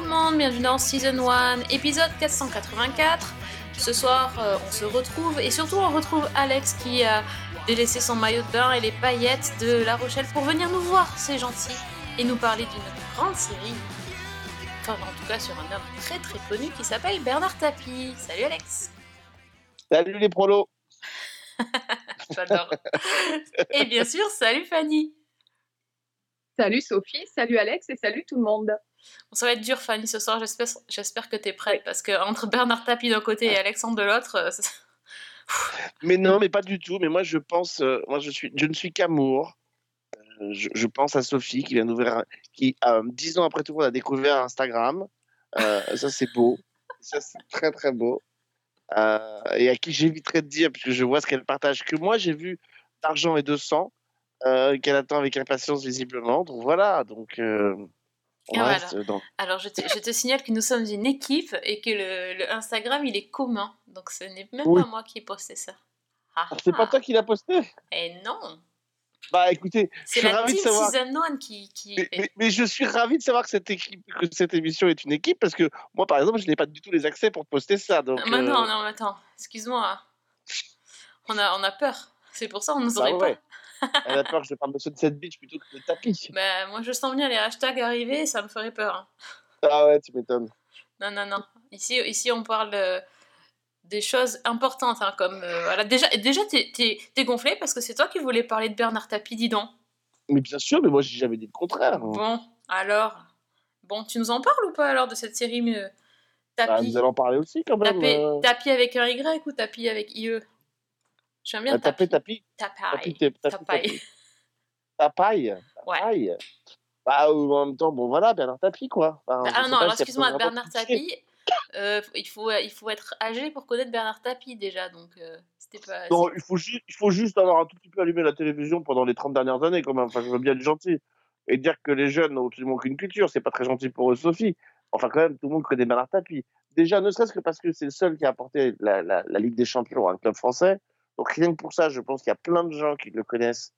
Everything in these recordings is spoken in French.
tout le monde, bienvenue dans Season 1, épisode 484. Ce soir, euh, on se retrouve et surtout on retrouve Alex qui a délaissé son maillot de bain et les paillettes de La Rochelle pour venir nous voir, c'est gentil, et nous parler d'une grande série. Enfin, en tout cas, sur un homme très très connu qui s'appelle Bernard Tapie. Salut Alex Salut les prolos J'adore Et bien sûr, salut Fanny Salut Sophie, salut Alex et salut tout le monde. Bon, ça va être dur, Fanny, ce soir. J'espère, j'espère que t'es prête parce que entre Bernard Tapie d'un côté et Alexandre de l'autre, euh, Mais non, mais pas du tout. Mais moi, je pense, euh, moi, je suis, je ne suis qu'amour. Euh, je, je pense à Sophie qui vient d'ouvrir, qui dix ans après tout monde a découvert Instagram. Ça, c'est beau. Ça, c'est très très beau. Euh, et à qui j'éviterais de dire, puisque je vois ce qu'elle partage, que moi, j'ai vu d'argent et de sang, euh, qu'elle attend avec impatience visiblement. Donc voilà. Donc euh, on Ah, reste dans. Alors, je te, je te signale que nous sommes une équipe et que le, le Instagram, il est commun. Donc, ce n'est même Oui. pas moi qui ai posté ça. Ah, Ah, C'est pas toi qui l'as posté Et non Bah écoutez, C'est la ravi de team savoir. Season 1 qui... qui... Mais, mais- mais je suis ravi de savoir que cette, équipe, que cette émission est une équipe parce que moi, par exemple, je n'ai pas du tout les accès pour poster ça. Donc, Ah, non, euh, non, mais attends. Excuse-moi. On a, on a peur. C'est pour ça on nous bah aurait ouais. pas. Elle a peur que je parle de Sunset Beach plutôt que de tapis. Bah, moi, je sens bien les hashtags arriver, ça me ferait peur. hein. Ah ouais, tu m'étonnes. Non, non, non. Ici, ici on parle euh, des choses importantes, hein, comme... euh, voilà. Déjà, déjà t'es, gonflé parce que c'est toi qui voulais parler de Bernard Tapie, dis donc. Mais bien sûr, mais moi, j'ai jamais dit le contraire. Bon, alors... Bon, tu nous en parles ou pas alors de cette série euh, Bah, Tapie nous allons parler aussi quand même. Tapé- euh, Tapis avec un Y ou tapis avec IE J'aime bien euh, taper, tapis. tapis, Tapaille. Tapaille. Tapaille. Ouais. Tapaille. Bah, euh, en même temps, bon voilà, Bernard Tapie, quoi. Enfin, je Ah sais non, alors excuse-moi, Bernard. Tapie, euh, il, faut, il faut être âgé pour connaître Bernard Tapie déjà, donc euh, c'était pas... Non, il faut, juste, il faut juste avoir un tout petit peu allumé la télévision pendant les 30 dernières années, quand même. Enfin, je veux bien être gentil. Et dire que les jeunes n'ont absolument aucune culture, c'est pas très gentil pour eux, Sophie. Enfin, quand même, tout le monde connaît Bernard Tapie. Déjà, ne serait-ce que parce que c'est le seul qui a apporté la, la- la Ligue des Champions à un club français. Donc, rien que pour ça, je pense qu'il y a plein de gens qui le connaissent,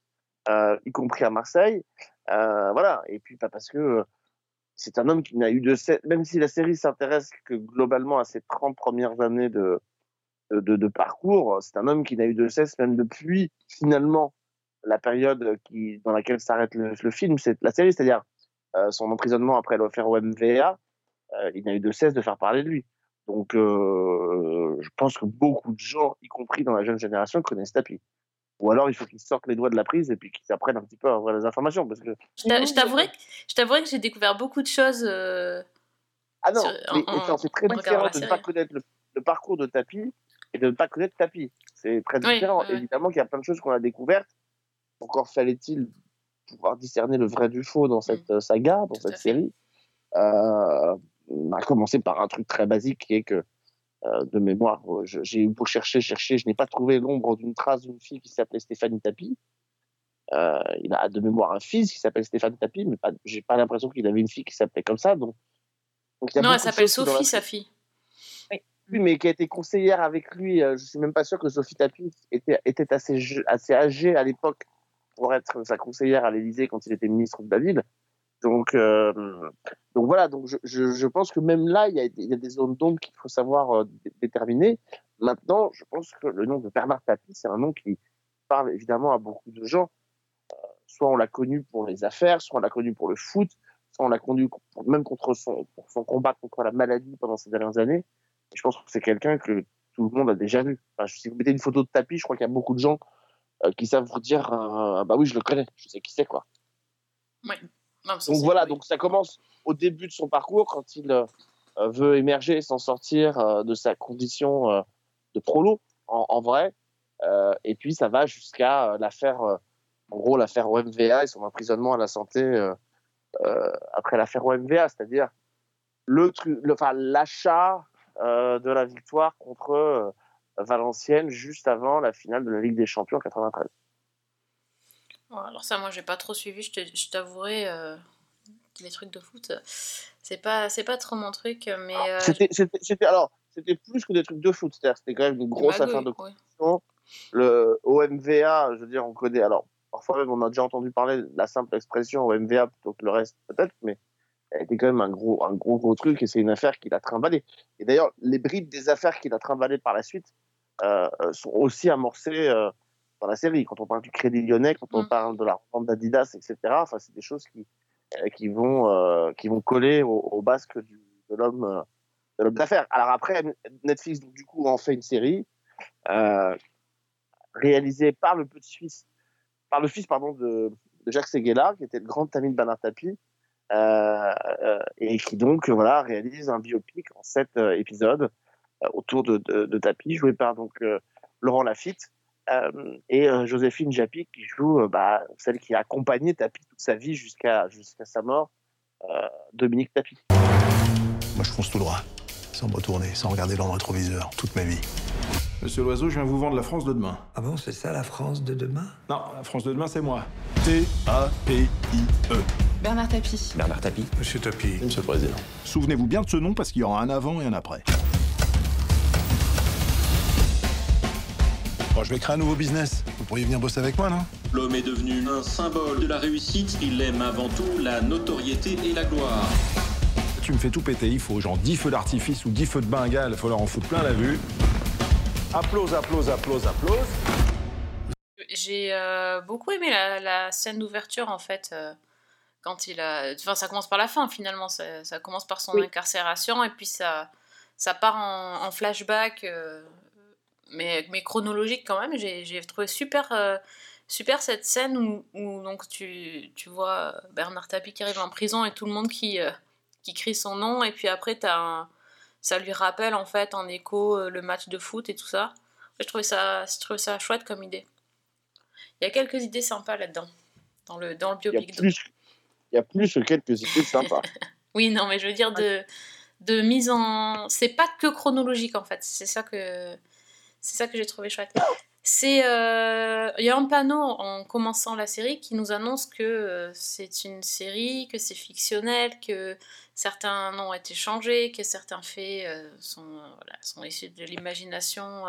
euh, y compris à Marseille. Euh, voilà. Et puis, pas parce que euh, c'est un homme qui n'a eu de cesse, même si la série s'intéresse que globalement à ses 30 premières années de, parcours. C'est un homme qui n'a eu de cesse, même depuis finalement la période dans laquelle s'arrête le, film, c'est la série, c'est-à-dire son emprisonnement après l'affaire OMVA. euh, il n'a eu de cesse de faire parler de lui. Donc, euh, je pense que beaucoup de gens, y compris dans la jeune génération, connaissent Tapi. Ou alors, il faut qu'ils sortent les doigts de la prise et puis qu'ils apprennent un petit peu à avoir les informations. Parce que... Je t'a- je t'avouerai que, j'ai découvert beaucoup de choses... euh, Ah non, Sur- en- c'est très en différent de ne pas connaître le, le parcours de Tapi et de ne pas connaître Tapi. C'est très différent. oui, oui. Évidemment qu'il y a plein de choses qu'on a découvertes. Encore fallait-il pouvoir discerner le vrai du faux dans cette euh, saga, dans. Tout cette série. Euh, on a commencé par un truc très basique qui est que, euh, de mémoire, euh, j'ai eu beau chercher, chercher, je n'ai pas trouvé l'ombre d'une trace d'une fille qui s'appelait Stéphanie Tapi. Euh, il a de mémoire un fils qui s'appelle Stéphane Tapi, mais pas, j'ai pas l'impression qu'il avait une fille qui s'appelait comme ça. Donc, donc il y a Non, elle s'appelle la Sophie, sa fille. oui, mais qui a été conseillère avec lui. Je suis même pas sûr que Sophie Tapi était, était assez, assez âgée à l'époque pour être sa conseillère à l'Élysée quand il était ministre de la ville. Donc, euh, donc voilà. Donc je, je, je pense que même là, il y a, il y a des zones d'ombre qu'il faut savoir euh, dé- déterminer. Maintenant, je pense que le nom de Bernard Tapie, c'est un nom qui parle évidemment à beaucoup de gens. Euh, soit on l'a connu pour les affaires, soit on l'a connu pour le foot, soit on l'a connu pour- même contre son, pour son combat contre la maladie pendant ces dernières années. Je pense que c'est quelqu'un que tout le monde a déjà vu. Si vous mettez une photo de tapis, je crois qu'il y a beaucoup de gens euh, qui savent vous dire bah oui, je le connais, je sais qui c'est quoi. Non, Donc voilà, oui. donc ça commence au début de son parcours quand il euh, euh, veut émerger et s'en sortir euh, de sa condition euh, de prolo en, en vrai. Et puis ça va jusqu'à l'affaire, en gros l'affaire OMVA et son emprisonnement à la santé après l'affaire OMVA, c'est-à-dire le enfin l'achat de la victoire contre Valenciennes juste avant la finale de la Ligue des Champions en 93. Alors ça, moi, j'ai pas trop suivi, je t'avouerai. euh, les trucs de foot, c'est pas, c'est pas trop mon truc, mais. euh, C'était, c'était, alors, c'était plus que des trucs de foot, c'est-à-dire c'était quand même une grosse magouille, affaire de ouais. Le OMVA, je veux dire, on connaît. Alors, parfois même, on a déjà entendu parler de la simple expression OMVA plutôt que le reste, peut-être, mais elle était quand même un gros, un gros, gros truc et c'est une affaire qu'il a trimballée. Et d'ailleurs, les bribes des affaires qu'il a trimballées par la suite euh, euh, sont aussi amorcées dans la série. Quand on parle du Crédit Lyonnais, quand on Mm. parle de la revente d'Adidas, etc., enfin, c'est des choses qui, euh, qui, vont, euh, qui vont coller au, au basque du, de l'homme. euh, de l'homme d'affaires. Alors après, Netflix, donc, du coup, en fait une série euh, réalisée par le petit-fils, par le fils, pardon, de, de Jacques Seguela, qui était le grand ami de Bernard Tapie, euh, et qui donc, voilà, réalise un biopic en sept épisodes autour de, de, de Tapie, joué par donc Laurent Lafitte. Euh, et euh, Joséphine Japy qui joue euh, bah, celle qui a accompagné Tapie toute sa vie jusqu'à jusqu'à sa mort, euh, Dominique Tapie. Moi, je fonce tout droit, sans me retourner, sans regarder dans le rétroviseur, toute ma vie. Monsieur Loiseau, je viens vous vendre la France de demain. Ah bon, c'est ça la France de demain? Non, la France de demain, c'est moi. T-A-P-I-E. Bernard Tapie. Bernard Tapie. Monsieur Tapi. Monsieur le Président. Souvenez-vous bien de ce nom parce qu'il y aura un avant et un après. Bon, je vais créer un nouveau business. Vous pourriez venir bosser avec moi, non? L'homme est devenu un symbole de la réussite. Il aime avant tout la notoriété et la gloire. Tu me fais tout péter. Il faut genre 10 feux d'artifice ou 10 feux de Bengale. Il faut leur en foutre plein la vue. Applause, applause, applause, applause. J'ai euh, beaucoup aimé la, la scène d'ouverture en fait. euh, quand il a. Enfin, ça commence par la fin finalement. Ça, ça commence par son Oui. incarcération et puis ça, ça part en, en flashback, euh, mais, mais chronologique quand même. J'ai trouvé super, euh, super cette scène où, où donc tu, tu vois Bernard Tapie qui arrive en prison et tout le monde qui, euh, qui crie son nom. Et puis après, as un, ça lui rappelle en fait en écho euh, le match de foot et tout ça. Je trouvais ça, je trouvais ça chouette comme idée. Il y a quelques idées sympas là-dedans, dans le, dans le Il y a biopic. plus, il y a plus que quelques idées sympas. Oui, non, mais je veux dire de, de mise en. C'est pas que chronologique en fait. C'est ça que c'est ça que j'ai trouvé chouette. C'est euh, il y a un panneau en commençant la série qui nous annonce que euh, c'est une série, que c'est fictionnel, que certains noms ont été changés, que certains faits euh, sont issus de l'imagination.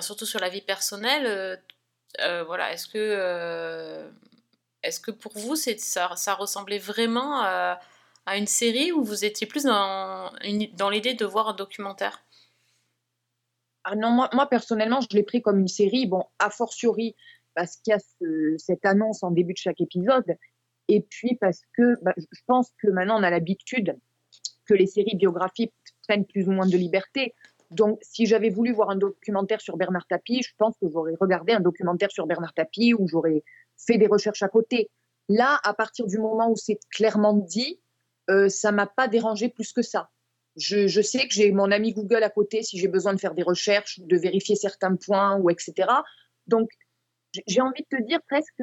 surtout sur la vie personnelle. voilà, est-ce que est-ce que pour vous ça, ressemblait vraiment à, une série ou vous étiez plus dans, dans l'idée de voir un documentaire? Ah non, moi, personnellement, je l'ai pris comme une série, bon, a fortiori, parce qu'il y a ce- cette annonce en début de chaque épisode, et puis parce que bah, je je pense que maintenant on a l'habitude que les séries biographiques prennent plus ou moins de liberté. Donc, si j'avais voulu voir un documentaire sur Bernard Tapie, je pense que j'aurais regardé un documentaire sur Bernard Tapie ou j'aurais fait des recherches à côté. Là, à partir du moment où c'est clairement dit, euh, ça m'a pas dérangé plus que ça. Je, je sais que j'ai mon ami Google à côté si j'ai besoin de faire des recherches, de vérifier certains points ou etc. Donc, j'ai- j'ai envie de te dire presque,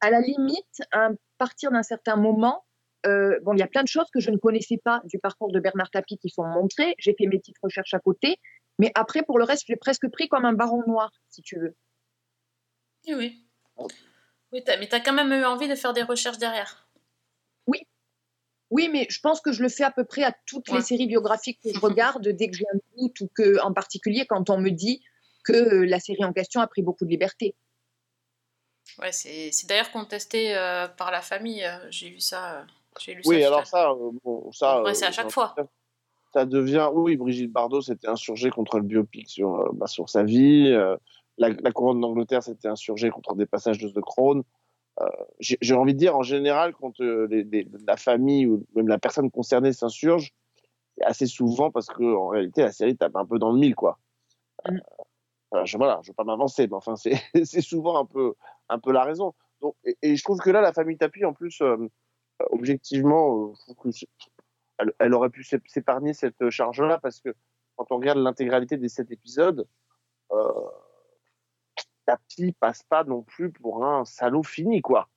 à la limite, à partir d'un certain moment, euh, bon, il y a plein de choses que je ne connaissais pas du parcours de Bernard Tapie qui sont montrées. J'ai fait mes petites recherches à côté, mais après, pour le reste, je l'ai presque pris comme un baron noir, si tu veux. Oui, oui. Oui, mais tu as quand même eu envie de faire des recherches derrière. Oui, mais je pense que je le fais à peu près à toutes Ouais. les séries biographiques que je regarde dès que j'ai un doute ou que, en particulier, quand on me dit que euh, la série en question a pris beaucoup de liberté. Ouais, c'est c'est d'ailleurs contesté euh, par la famille. euh, J'ai vu ça. euh, J'ai lu Oui, ça. alors ça, euh, bon, ça. C'est à chaque fois. Ça devient. Oui, Brigitte Bardot s'était insurgée contre le biopic sur, euh, bah, sur sa vie. euh, la, la couronne d'Angleterre s'était insurgée contre des passages de The Crown. Euh, J'ai envie de dire, en général, quand euh, les- les- la famille ou même la personne concernée s'insurge, assez souvent parce que en réalité, la série tape un peu dans le mille, quoi. Mm. Euh, je, voilà, je veux pas m'avancer, mais enfin, c'est c'est souvent un peu, un peu la raison. Donc, et, et je trouve que là, la famille Tapi, en plus, euh, objectivement, euh, je trouve que c'est- elle, elle aurait pu s'ép- s'épargner cette charge-là parce que quand on regarde l'intégralité des sept épisodes, euh, Tapi passe pas non plus pour un salaud fini, quoi.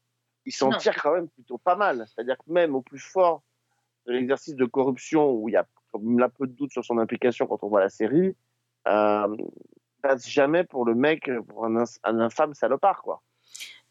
Il s'en tire quand même plutôt pas mal. C'est-à-dire que même au plus fort de l'exercice de corruption, où il y a là peu de doute sur son implication quand on voit la série, euh, passe jamais pour le mec, pour un, un infâme salopard, quoi.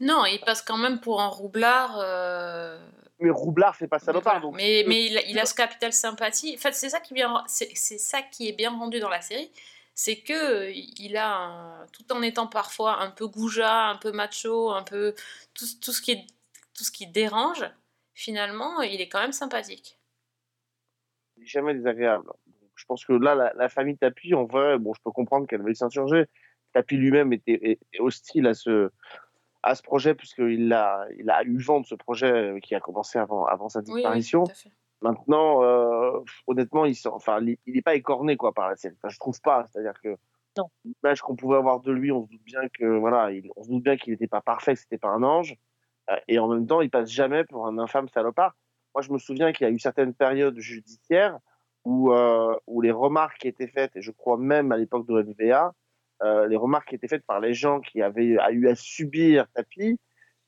Non, il passe quand même pour un roublard. euh, Mais Roublard fait pas salopard, donc. mais, mais il, a, il a ce capital sympathie. En fait, c'est ça qui est bien, c'est c'est ça qui est bien rendu dans la série, c'est que euh, il a, un- tout en étant parfois un peu goujat, un peu macho, un peu tout, tout ce qui est, tout ce qui dérange. Finalement, il est quand même sympathique. il est jamais désagréable. Je pense que là, la, la famille Tapi, en vrai, bon, je peux comprendre qu'elle veuille s'insurger. Tapi lui-même était, était hostile à ce, à ce projet, puisqu'il a, il a eu vent de ce projet euh, qui a commencé avant, avant sa Oui, oui, Maintenant, euh, honnêtement, il sort- enfin, il il est pas écorné quoi par la série. Enfin, je trouve pas. C'est-à-dire que l'image qu'on pouvait avoir de lui, on se doute bien que voilà, il- on se doute bien qu'il n'était pas parfait, que c'était pas un ange. Euh, et en même temps, il passe jamais pour un infâme salopard. Moi, je me souviens qu'il y a eu certaines périodes judiciaires où euh, où les remarques qui étaient faites, et je crois même à l'époque de l'NVA, les remarques qui étaient faites par les gens qui avaient a eu à subir Tapi,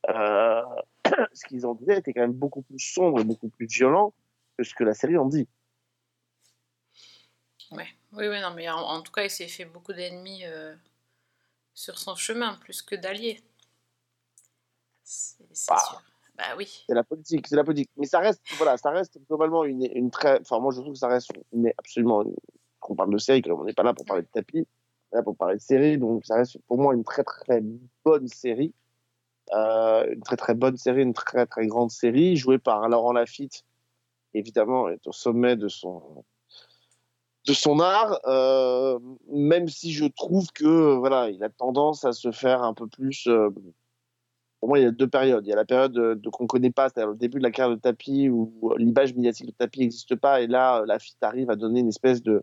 euh, ce qu'ils en disaient était quand même beaucoup plus sombre et beaucoup plus violent ce que la série en dit. Ouais. Oui, oui, non, mais en, en tout cas, il s'est fait beaucoup d'ennemis euh, sur son chemin, plus que d'alliés. C'est c'est Bah. sûr. Bah oui. C'est la politique, c'est la politique. Mais ça reste, voilà, ça reste globalement une, une très, enfin moi je trouve que ça reste une, absolument, une- on parle de série, on n'est pas là pour parler de tapis, on est là pour parler de série, donc ça reste pour moi une très très bonne série, euh, une très très bonne série, une très très grande série, jouée par Laurent Lafitte, évidemment est au sommet de son de son art, euh, même si je trouve que voilà, il a tendance à se faire un peu plus euh, pour moi, il y a deux périodes. Il y a la période de, qu'on connaît pas, c'est-à-dire le début de la carrière de Tapi, où l'image médiatique de Tapi n'existe pas, et là, la FIT arrive à donner une espèce de,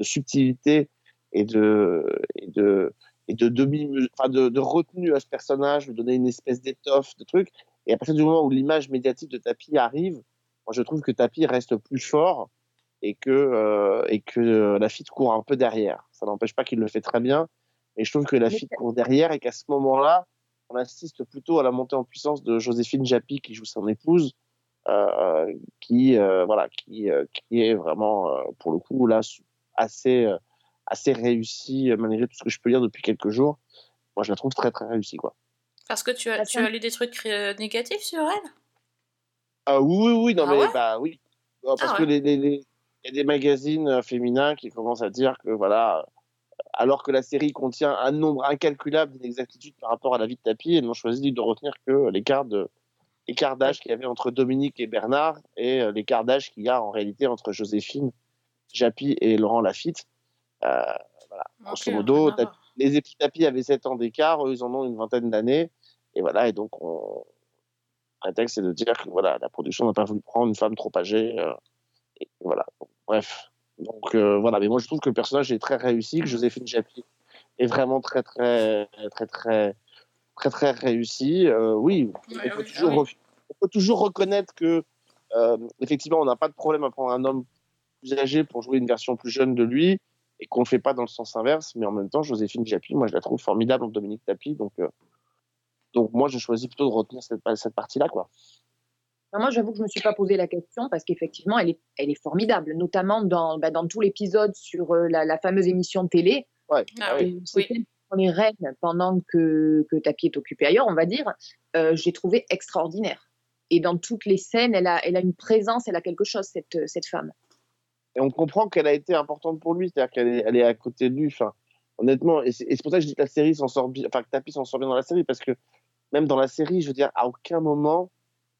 subtilité et de, de, de demi, enfin de retenue à ce personnage, lui donner une espèce d'étoffe, de truc. Et à partir du moment où l'image médiatique de Tapi arrive, moi, je trouve que Tapi reste plus fort et que, euh, et que la FIT court un peu derrière. Ça n'empêche pas qu'il le fait très bien, mais je trouve que la Mais FIT court derrière et qu'à ce moment-là, on assiste plutôt à la montée en puissance de Joséphine Japy qui joue son épouse, euh, qui euh, voilà, qui, euh, qui est vraiment euh, pour le coup là assez euh, assez réussie malgré tout ce que je peux lire depuis quelques jours. Moi, je la trouve très très réussie quoi. Parce que tu as, Bah, tu as lu des trucs négatifs sur elle? Ah oui oui oui non Ah mais ouais? bah oui Euh, parce Ah que les, les- les- il y a des magazines euh, féminins qui commencent à dire que voilà alors que la série contient un nombre incalculable d'inexactitudes par rapport à la vie de Tapi, elles n'ont choisi de retenir que l'écart de l'écart d'âge qu'il y avait entre Dominique et Bernard et euh, l'écart d'âge qu'il y a en réalité entre Joséphine, Japy et Laurent Lafitte. Euh, voilà. Grosso Ok, modo, Tapi- les époux Tapi avaient 7 ans d'écart, eux ils en ont une vingtaine d'années. Et voilà, et donc on... prétexte c'est de dire que voilà, la production n'a pas voulu prendre une femme trop âgée. euh, et voilà. Donc, bref. Donc euh, voilà, mais moi je trouve que le personnage est très réussi, que Joséphine Japy est vraiment très très très très très très réussi. Euh, oui, Ouais, on, peut oui, toujours, oui. ref- on peut toujours reconnaître que effectivement on n'a pas de problème à prendre un homme plus âgé pour jouer une version plus jeune de lui et qu'on ne fait pas dans le sens inverse, mais en même temps Joséphine Japy, moi je la trouve formidable en Dominique Tapi, donc donc moi je choisis plutôt de retenir cette, cette partie-là quoi. Alors Moi, j'avoue que je ne me suis pas posé la question parce qu'effectivement, elle est, elle est formidable, notamment dans, bah, dans tout l'épisode sur euh, la, la fameuse émission de télé. Ouais, Ah ah oui. prend les rênes pendant que, que Tapi est occupé ailleurs, on va dire. Euh, J'ai trouvé extraordinaire. Et dans toutes les scènes, elle a, elle a une présence, elle a quelque chose, cette, cette femme. et on comprend qu'elle a été importante pour lui, c'est-à-dire qu'elle est, elle est à côté de lui. Enfin, honnêtement, et c'est et c'est pour ça que je dis que la série s'en sort bien, enfin que Tapi s'en sort bien dans la série, parce que même dans la série, je veux dire, à aucun moment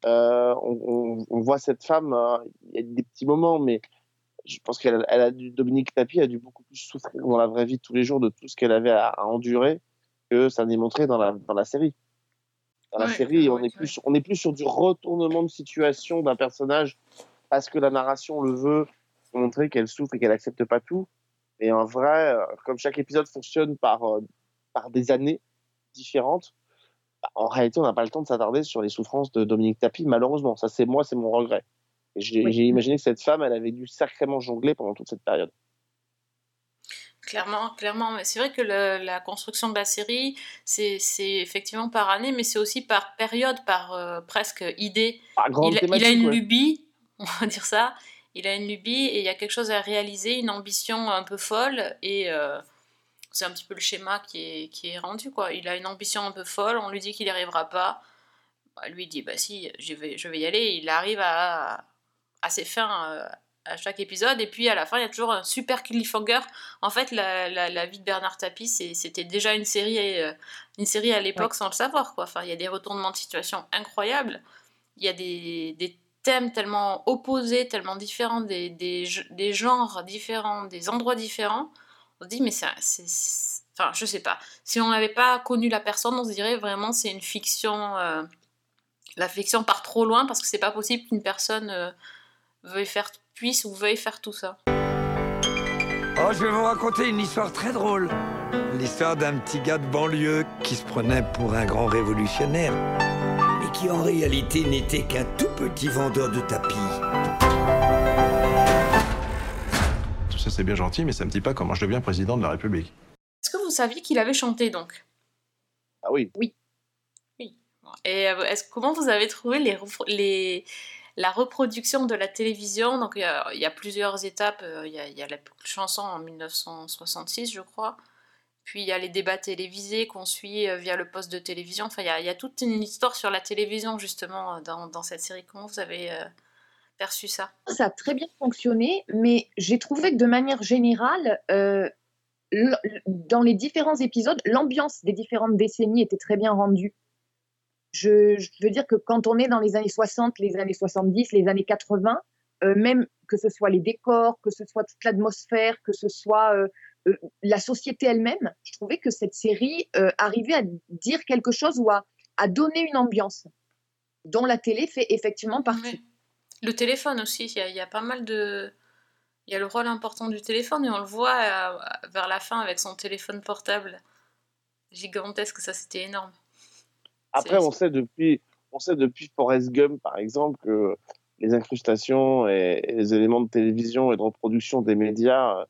euh, on, on- on voit cette femme. euh, Il y a des petits moments, mais je pense qu'elle elle a dû, Dominique Tapi a dû beaucoup plus souffrir dans la vraie vie de tous les jours de tout ce qu'elle avait à, à endurer que ça n'est montré dans la, dans la série. Dans la Ouais, série, on ouais, est plus, on est plus sur du retournement de situation d'un personnage parce que la narration le veut, montrer qu'elle souffre et qu'elle accepte pas tout. Et en vrai, euh, comme chaque épisode fonctionne par, euh, par des années différentes, en réalité, on n'a pas le temps de s'attarder sur les souffrances de Dominique Tapi, malheureusement. Ça, c'est moi, c'est mon regret. Et J'ai Oui. imaginé que cette femme, elle avait dû sacrément jongler pendant toute cette période. Clairement, clairement. Mais c'est vrai que le- la construction de la série, c'est effectivement par année, mais c'est aussi par période, par euh, presque idée. Par Il, a- il a une ouais. lubie, on va dire ça. Il a une lubie et il y a quelque chose à réaliser, une ambition un peu folle. Et, euh, c'est un petit peu le schéma qui est, qui est rendu. Quoi. Il a une ambition un peu folle, on lui dit qu'il n'y arrivera pas. Bah, lui dit bah si, je vais, je vais y aller. Il arrive à, à ses fins euh, à chaque épisode. Et puis à la fin, il y a toujours un super cliffhanger. En fait, la, la, la vie de Bernard Tapie, c'était déjà une série, euh, une série à l'époque sans le savoir. Quoi. Enfin, il y a des retournements de situation incroyables. Il y a des, des thèmes tellement opposés, tellement différents, des, des genres différents, des endroits différents. On se dit, mais c'est. Enfin, je sais pas. Si on n'avait pas connu la personne, on se dirait vraiment c'est une fiction. euh, la fiction part trop loin parce que c'est pas possible qu'une personne euh, veuille faire, puisse ou veuille faire tout ça. Oh, je vais vous raconter une histoire très drôle. L'histoire d'un petit gars de banlieue qui se prenait pour un grand révolutionnaire et qui en réalité n'était qu'un tout petit vendeur de tapis. Ça, c'est bien gentil, mais ça me dit pas comment je deviens président de la République. Est-ce que vous saviez qu'il avait chanté donc? Ah oui. Et euh, est-ce, comment vous avez trouvé les, la reproduction de la télévision? Donc il y a, il y a plusieurs étapes. Euh, Il y a, il y a la chanson en 1966, je crois. Puis il y a les débats télévisés qu'on suit euh, via le poste de télévision. Enfin, il y a, il y a toute une histoire sur la télévision justement dans, dans cette série. Comment vous avez euh, perçu ça? Ça a très bien fonctionné, mais j'ai trouvé que de manière générale, euh, dans les différents épisodes, l'ambiance des différentes décennies était très bien rendue. Je, je veux dire que quand on est dans les années 60, les années 70, les années 80, euh, même que ce soit les décors, que ce soit toute l'atmosphère, que ce soit euh, euh, la société elle-même, je trouvais que cette série arrivait à dire quelque chose ou à, à donner une ambiance dont la télé fait effectivement partie. Le téléphone aussi, il y, a, il y a pas mal de. Il y a le rôle important du téléphone et on le voit euh, vers la fin avec son téléphone portable gigantesque, ça c'était énorme. Après, on sait depuis, on sait depuis Forrest Gump, par exemple, que les incrustations et, et les éléments de télévision et de reproduction des médias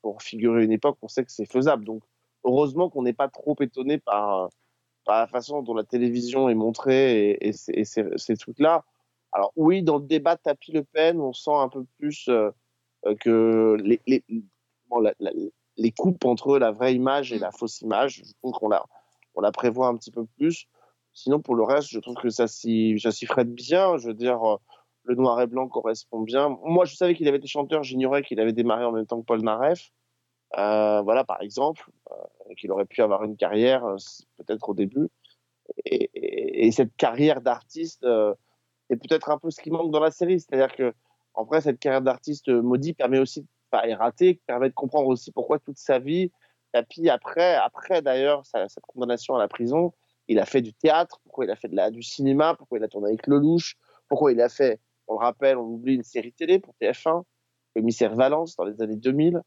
pour figurer une époque, on sait que c'est faisable. Donc, heureusement qu'on n'est pas trop étonné par, par la façon dont la télévision est montrée et, et ces, et ces- ces trucs-là. Alors, oui, dans le débat Tapie-Le Pen, on sent un peu plus euh, euh, que les, les, bon, la- la- les coupes entre la vraie image et la fausse image, je trouve qu'on la, on la prévoit un petit peu plus. Sinon, pour le reste, je trouve que ça s'y frette bien. Je veux dire, euh, le noir et blanc correspond bien. Moi, je savais qu'il avait été chanteur, j'ignorais qu'il avait démarré en même temps que Paul Naref. Euh, voilà, par exemple, qu'il aurait pu avoir une carrière, peut-être au début. Et, et- et cette carrière d'artiste euh, est peut-être un peu ce qui manque dans la série. C'est-à-dire que, en vrai, cette carrière d'artiste euh, maudit permet aussi, enfin, est ratée, permet de comprendre aussi pourquoi toute sa vie, Tapi, après, après d'ailleurs, cette condamnation à la prison, il a fait du théâtre, pourquoi il a fait du cinéma, pourquoi il a tourné avec Lelouch, pourquoi il a fait, on le rappelle, on oublie une série télé pour TF1, Commissaire Valence dans les années 2000.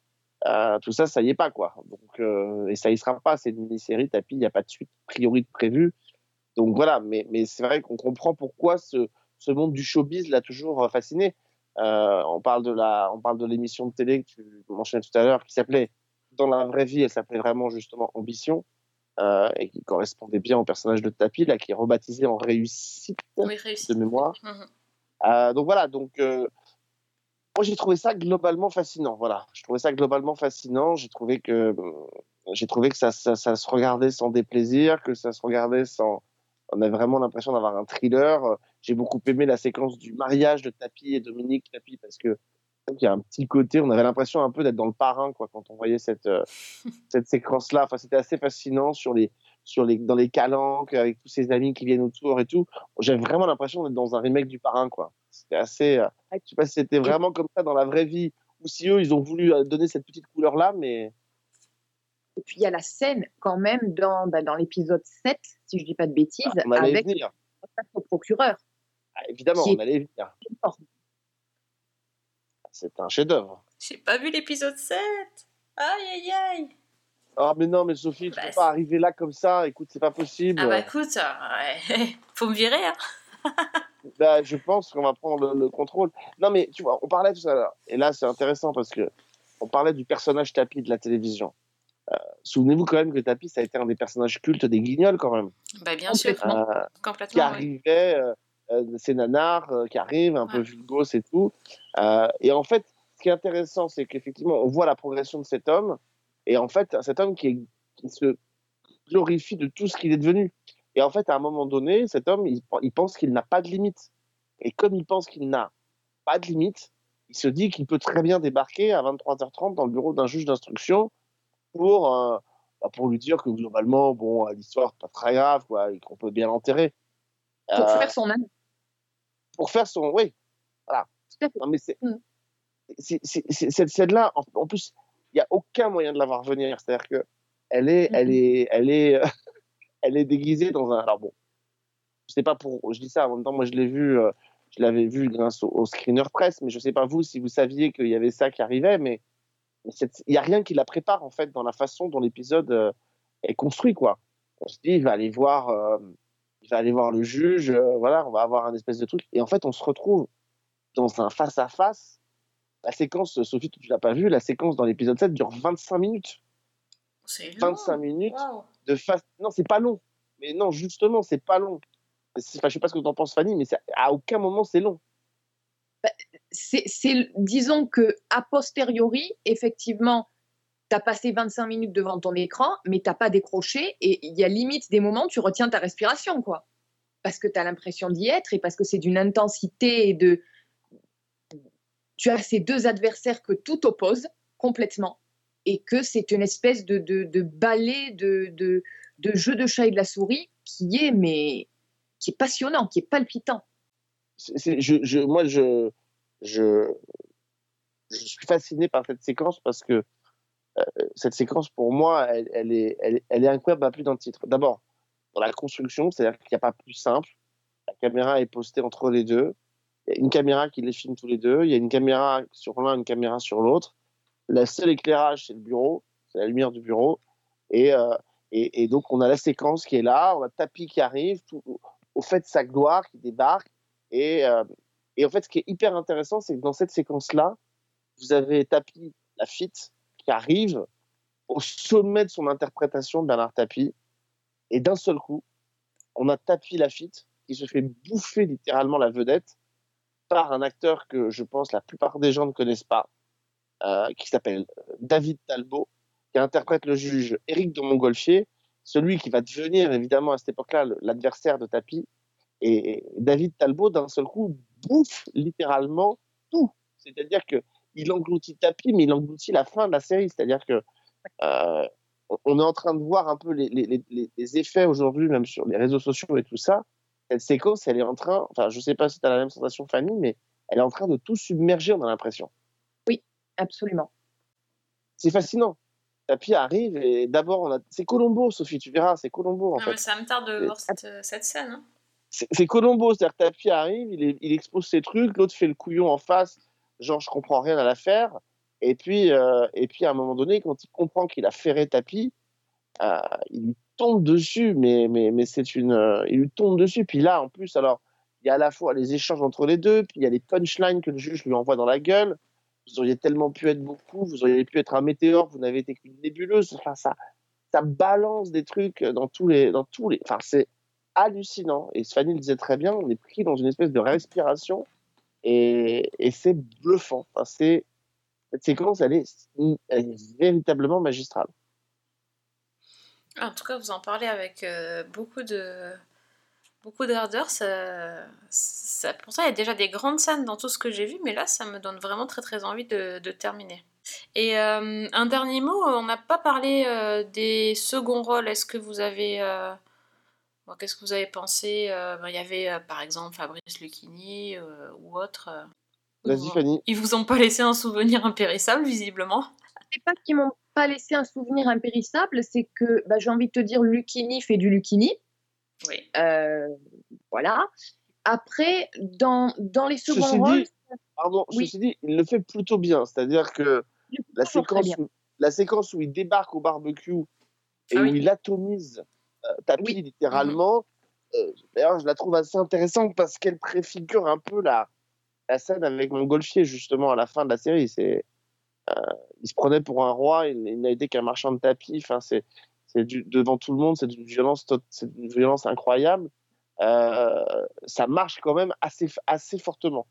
Euh, tout ça, ça y est pas, quoi. Donc, euh, et ça y sera pas, c'est une mini-série, Tapi, il n'y a pas de suite priori de prévu. Donc voilà, mais c'est vrai qu'on comprend pourquoi ce, ce monde du showbiz l'a toujours euh, fasciné. Euh, on parle de la, on parle de l'émission de télé que tu mentionnais tout à l'heure, qui s'appelait dans la vraie vie, elle s'appelait vraiment justement Ambition, euh, et qui correspondait bien au personnage de Tapi, là, qui est rebaptisé en Réussite Oui, de mémoire. Mhm. Euh, donc voilà, donc moi j'ai trouvé ça globalement fascinant. Voilà, je trouvais ça globalement fascinant. J'ai trouvé que j'ai trouvé que ça, ça, ça se regardait sans déplaisir, que ça se regardait sans. On a vraiment l'impression d'avoir un thriller. J'ai beaucoup aimé la séquence du mariage de Tapi et Dominique Tapi parce que il y a un petit côté, on avait l'impression un peu d'être dans le parrain quoi quand on voyait cette euh, cette séquence là. Enfin, c'était assez fascinant sur les sur les dans les calanques avec tous ses amis qui viennent autour et tout. J'avais vraiment l'impression d'être dans un remake du parrain quoi. C'était assez. euh, je sais pas si c'était vraiment comme ça dans la vraie vie ou si eux ils ont voulu euh, donner cette petite couleur là, mais Et puis il y a la scène quand même dans, bah, dans l'épisode 7, si je dis pas de bêtises, y avec le procureur. Ah, évidemment, Qui on allait venir. C'est un chef-d'œuvre. J'ai pas vu l'épisode 7 Aïe aïe aïe Ah mais non, mais Sophie, tu Bah, peux c'est- pas arriver là comme ça. Écoute, c'est pas possible. Ah bah écoute, euh, ouais. faut me virer hein Bah, je pense qu'on va prendre le, le contrôle. Non, mais tu vois, on parlait tout à l'heure. Et là, c'est intéressant parce que on parlait du personnage Tapi de la télévision. Euh, Souvenez-vous quand même que Tapi, ça a été un des personnages cultes des Guignols quand même. Bah bien sûr, Complètement. Euh, qui complètement. oui. arrivait, euh, ces nanars euh, qui arrivent, un peu vulgos et tout. Euh, et en fait, ce qui est intéressant, c'est qu'effectivement, on voit la progression de cet homme. Et en fait, cet homme qui, est, qui se glorifie de tout ce qu'il est devenu. Et en fait, à un moment donné, cet homme, il, il pense qu'il n'a pas de limite. Et comme il pense qu'il n'a pas de limite, il se dit qu'il peut très bien débarquer à 23h30 dans le bureau d'un juge d'instruction pour, euh, bah, pour lui dire que globalement, bon, l'histoire pas très grave, quoi, et qu'on peut bien l'enterrer. Pour Euh, faire son âme. Pour faire son. Oui, voilà. Non, mais c'est. Mm. Cette scène-là, en, en plus, il n'y a aucun moyen de la voir venir. C'est-à-dire que elle est, elle est, elle est, elle est déguisée dans un. Alors bon, je sais pas pour. Je dis ça en même temps, moi je l'ai vu, euh, je l'avais vu grâce au, au screener presse, mais je sais pas vous si vous saviez qu'il y avait ça qui arrivait, mais il n'y a rien qui la prépare en fait dans la façon dont l'épisode euh, est construit, quoi. On se dit, il va aller voir. euh, il va aller voir le juge, euh, voilà, on va avoir un espèce de truc. Et en fait, on se retrouve dans un face-à-face. La séquence, Sophie, tu l'as pas vu, la séquence dans l'épisode 7 dure 25 minutes. C'est long. 25 minutes de face. Non, c'est pas long. Mais non, justement, c'est pas long. C'est- Enfin, je sais pas ce que tu en penses, Fanny, mais à aucun moment c'est long. c'est, c'est- disons que a posteriori, effectivement, tu as passé 25 minutes devant ton écran, mais t'as pas décroché et il y a limite des moments où tu retiens ta respiration, quoi. Parce que tu as l'impression d'y être et parce que c'est d'une intensité et de. Tu as ces deux adversaires que tout oppose complètement et que c'est une espèce de, de, de ballet de, de, jeu de chat et de la souris qui est, mais, qui est passionnant, qui est palpitant. Je, moi, je, je, je suis fasciné par cette séquence parce que cette séquence, pour moi, elle, est, elle, elle incroyable à plus d'un titre. D'abord, dans la construction, c'est-à-dire qu'il n'y a pas plus simple. La caméra est postée entre les deux. Il y a une caméra qui les filme tous les deux. Il y a une caméra sur l'un, une caméra sur l'autre. Le seul éclairage, c'est le bureau, c'est la lumière du bureau. Et, euh, donc, on a la séquence qui est là, on a Tapi qui arrive, au fait sa gloire qui débarque. Et, euh, et en fait, ce qui est hyper intéressant, c'est que dans cette séquence-là, vous avez Tapi, la fit, qui arrive au sommet de son interprétation de Bernard Tapie. Et d'un seul coup, on a Tapi Lafitte qui se fait bouffer littéralement la vedette par un acteur que je pense la plupart des gens ne connaissent pas, euh, qui s'appelle David Talbot, qui interprète le juge Éric de Montgolfier, celui qui va devenir évidemment à cette époque-là l'adversaire de Tapi. Et David Talbot, d'un seul coup, bouffe littéralement tout. C'est-à-dire que il engloutit Tapi, mais il engloutit la fin de la série. C'est-à-dire que euh, on- on est en train de voir un peu les, les- les- les effets aujourd'hui, même sur les réseaux sociaux et tout ça. Cette séquence, elle est en train, enfin, je sais pas si tu as la même sensation, Fanny, mais elle est en train de tout submerger, on a l'impression. Absolument. C'est fascinant. Tapi arrive et d'abord, on a... c'est Colombo, Sophie, tu verras, c'est Colombo en Non, fait. mais ça me tarde de Et- voir cette, cette scène. hein. c'est Colombo, c'est-à-dire que Tapi arrive, il, est- il expose ses trucs, l'autre fait le couillon en face, genre je comprends rien à l'affaire, et puis, euh, et puis à un moment donné, quand il comprend qu'il a ferré Tapi, euh, il lui tombe dessus, mais, mais, mais c'est une, euh, il lui tombe dessus, puis là en plus, alors il y a à la fois les échanges entre les deux, puis il y a les punchlines que le juge lui envoie dans la gueule, vous auriez tellement pu être beaucoup, vous auriez pu être un météore, vous n'avez été qu'une nébuleuse, enfin ça, ça balance des trucs dans tous les, dans tous les, enfin c'est hallucinant. Et le disait très bien, on est pris dans une espèce de respiration et, c'est bluffant. Cette séquence, elle est, véritablement magistrale. En tout cas, vous en parlez avec euh, beaucoup de beaucoup d'ardeur. Ça, ça, il y a déjà des grandes scènes dans tout ce que j'ai vu, mais là, ça me donne vraiment très très envie de, terminer. Et euh, un dernier mot, on n'a pas parlé euh, des seconds rôles. Est-ce que vous avez bon, Qu'est-ce que vous avez pensé Euh, ben, Il y avait euh, par exemple Fabrice Lucchini euh, ou autre. euh, Vas-y, Fanny. Ils vous ont pas laissé un souvenir impérissable, visiblement? c'est pas qu'ils m'ont pas laissé un souvenir impérissable, c'est que bah, j'ai envie de te dire, Lucchini fait du Lucchini. Oui. Euh, voilà. Après, dans, dans les seconds Ceci rôles, dit, pardon, Oui. ceci dit, il le fait plutôt bien. C'est-à-dire que la séquence, où, la séquence où il débarque au barbecue et Ah où oui. il atomise Tapi Oui. littéralement, euh, d'ailleurs, je la trouve assez intéressante parce qu'elle préfigure un peu la, la scène avec Montgolfier, justement, à la fin de la série. C'est, euh, il se prenait pour un roi, il, il n'a été qu'un marchand de tapis. Enfin, c'est, devant tout le monde, c'est d'une violence, c'est d'une violence incroyable. Euh, ça marche quand même assez, assez fortement.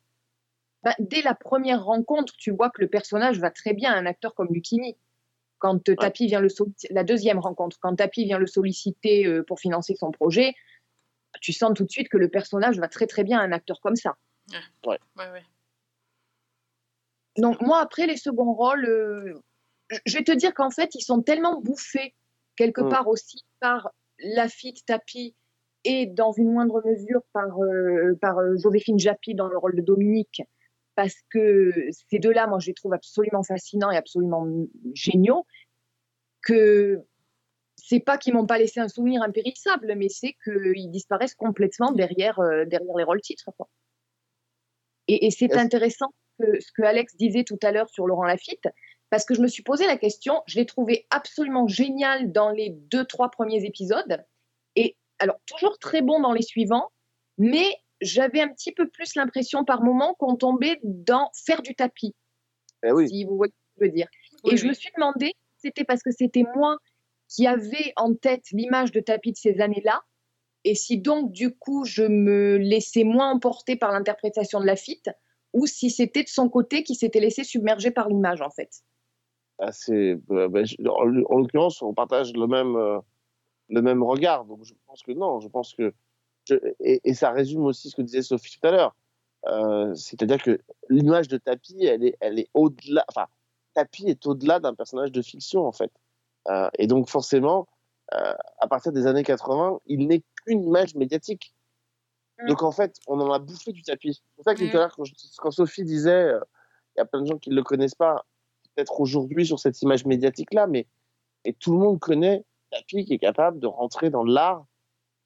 Bah, dès la première rencontre, tu vois que le personnage va très bien, un acteur comme Lucchini. Quand euh, Tapi vient le la deuxième rencontre, quand Tapi vient le solliciter euh, pour financer son projet, tu sens tout de suite que le personnage va très très bien à un acteur comme ça. Ouais, ouais. Donc moi, après les seconds rôles, euh, je- vais te dire qu'en fait, ils sont tellement bouffés quelque Mm. part aussi par Lafitte, Tapi et dans une moindre mesure par, euh, par euh, Joséphine Japy dans le rôle de Dominique, parce que ces deux-là, moi, je les trouve absolument fascinants et absolument géniaux, que c'est pas qu'ils m'ont pas laissé un souvenir impérissable, mais c'est qu'ils disparaissent complètement derrière, euh, derrière les rôles titres. quoi. Et, et c'est intéressant que, ce que Alex disait tout à l'heure sur Laurent Lafitte, parce que je me suis posé la question, je l'ai trouvé absolument génial dans les deux, trois premiers épisodes, et alors toujours très bon dans les suivants, mais j'avais un petit peu plus l'impression par moment qu'on tombait dans faire du tapis, Eh oui. si vous voyez ce que je veux dire. Oui, et je me suis demandé, c'était parce que c'était moi qui avais en tête l'image de tapis de ces années-là, et si donc du coup je me laissais moins emporter par l'interprétation de Lafitte, ou si c'était de son côté qui s'était laissé submerger par l'image en fait. Ah, euh, ben, en, en l'occurrence, on partage le même, euh, le même regard. Donc, je pense que non. Je pense que. et, ça résume aussi ce que disait Sophie tout à l'heure. Euh, c'est-à-dire que l'image de Tapi, elle est, elle est au-delà. Enfin, Tapi est au-delà d'un personnage de fiction, en fait. Euh, et donc, forcément, euh, à partir des années 80, il n'est qu'une image médiatique. Mm. Donc, en fait, on en a bouffé du tapis. C'est pour ça que tout à l'heure, quand, Sophie disait, euh, il y a plein de gens qui ne le connaissent pas, peut-être aujourd'hui sur cette image médiatique-là, mais et tout le monde connaît Tapi qui est capable de rentrer dans l'art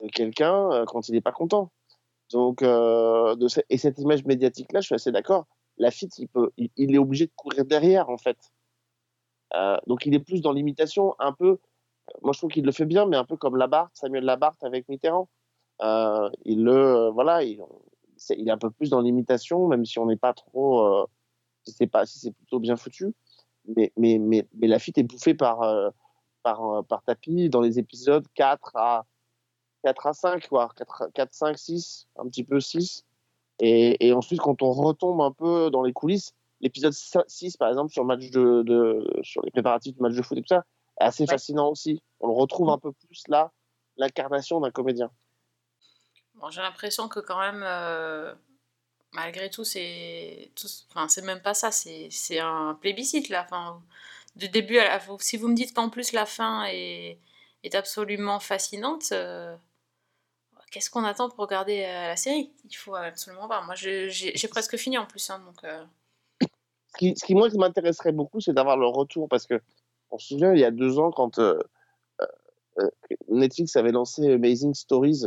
de quelqu'un quand il n'est pas content. Donc, de ce- et cette image médiatique-là, je suis assez d'accord. Lafitte, il, peut, il, il est obligé de courir derrière, en fait. Euh, donc, il est plus dans l'imitation, un peu. Moi, je trouve qu'il le fait bien, mais un peu comme Labarthe, Samuel Labarthe avec Mitterrand. Euh, il le, euh, voilà, il, c'est- il est un peu plus dans l'imitation, même si on n'est pas trop, euh, si c'est pas, si c'est plutôt bien foutu. Mais, mais, mais, mais Lafitte est bouffé par, euh, par, euh, par Tapi dans les épisodes 4 à, 4 à 5, quoi. 4, 4, 5, 6, un petit peu 6. Et, et ensuite, quand on retombe un peu dans les coulisses, l'épisode 6, par exemple, sur, match de, de, sur les préparatifs du match de foot et tout ça, est assez fascinant aussi. On le retrouve un peu plus là, l'incarnation d'un comédien. Bon, j'ai l'impression que quand même, euh, malgré tout, c'est, enfin, même pas ça, c'est, un plébiscite là. Enfin, du début à la fin. Si vous me dites qu'en plus la fin est, est absolument fascinante, euh, qu'est-ce qu'on attend pour regarder euh, la série? Il faut absolument voir. Moi, j'ai, presque fini en plus, hein, donc. euh, Ce qui, ce qui moi, qui m'intéresserait beaucoup, c'est d'avoir le retour parce que on se souvient, il y a deux ans, quand euh, Netflix avait lancé Amazing Stories,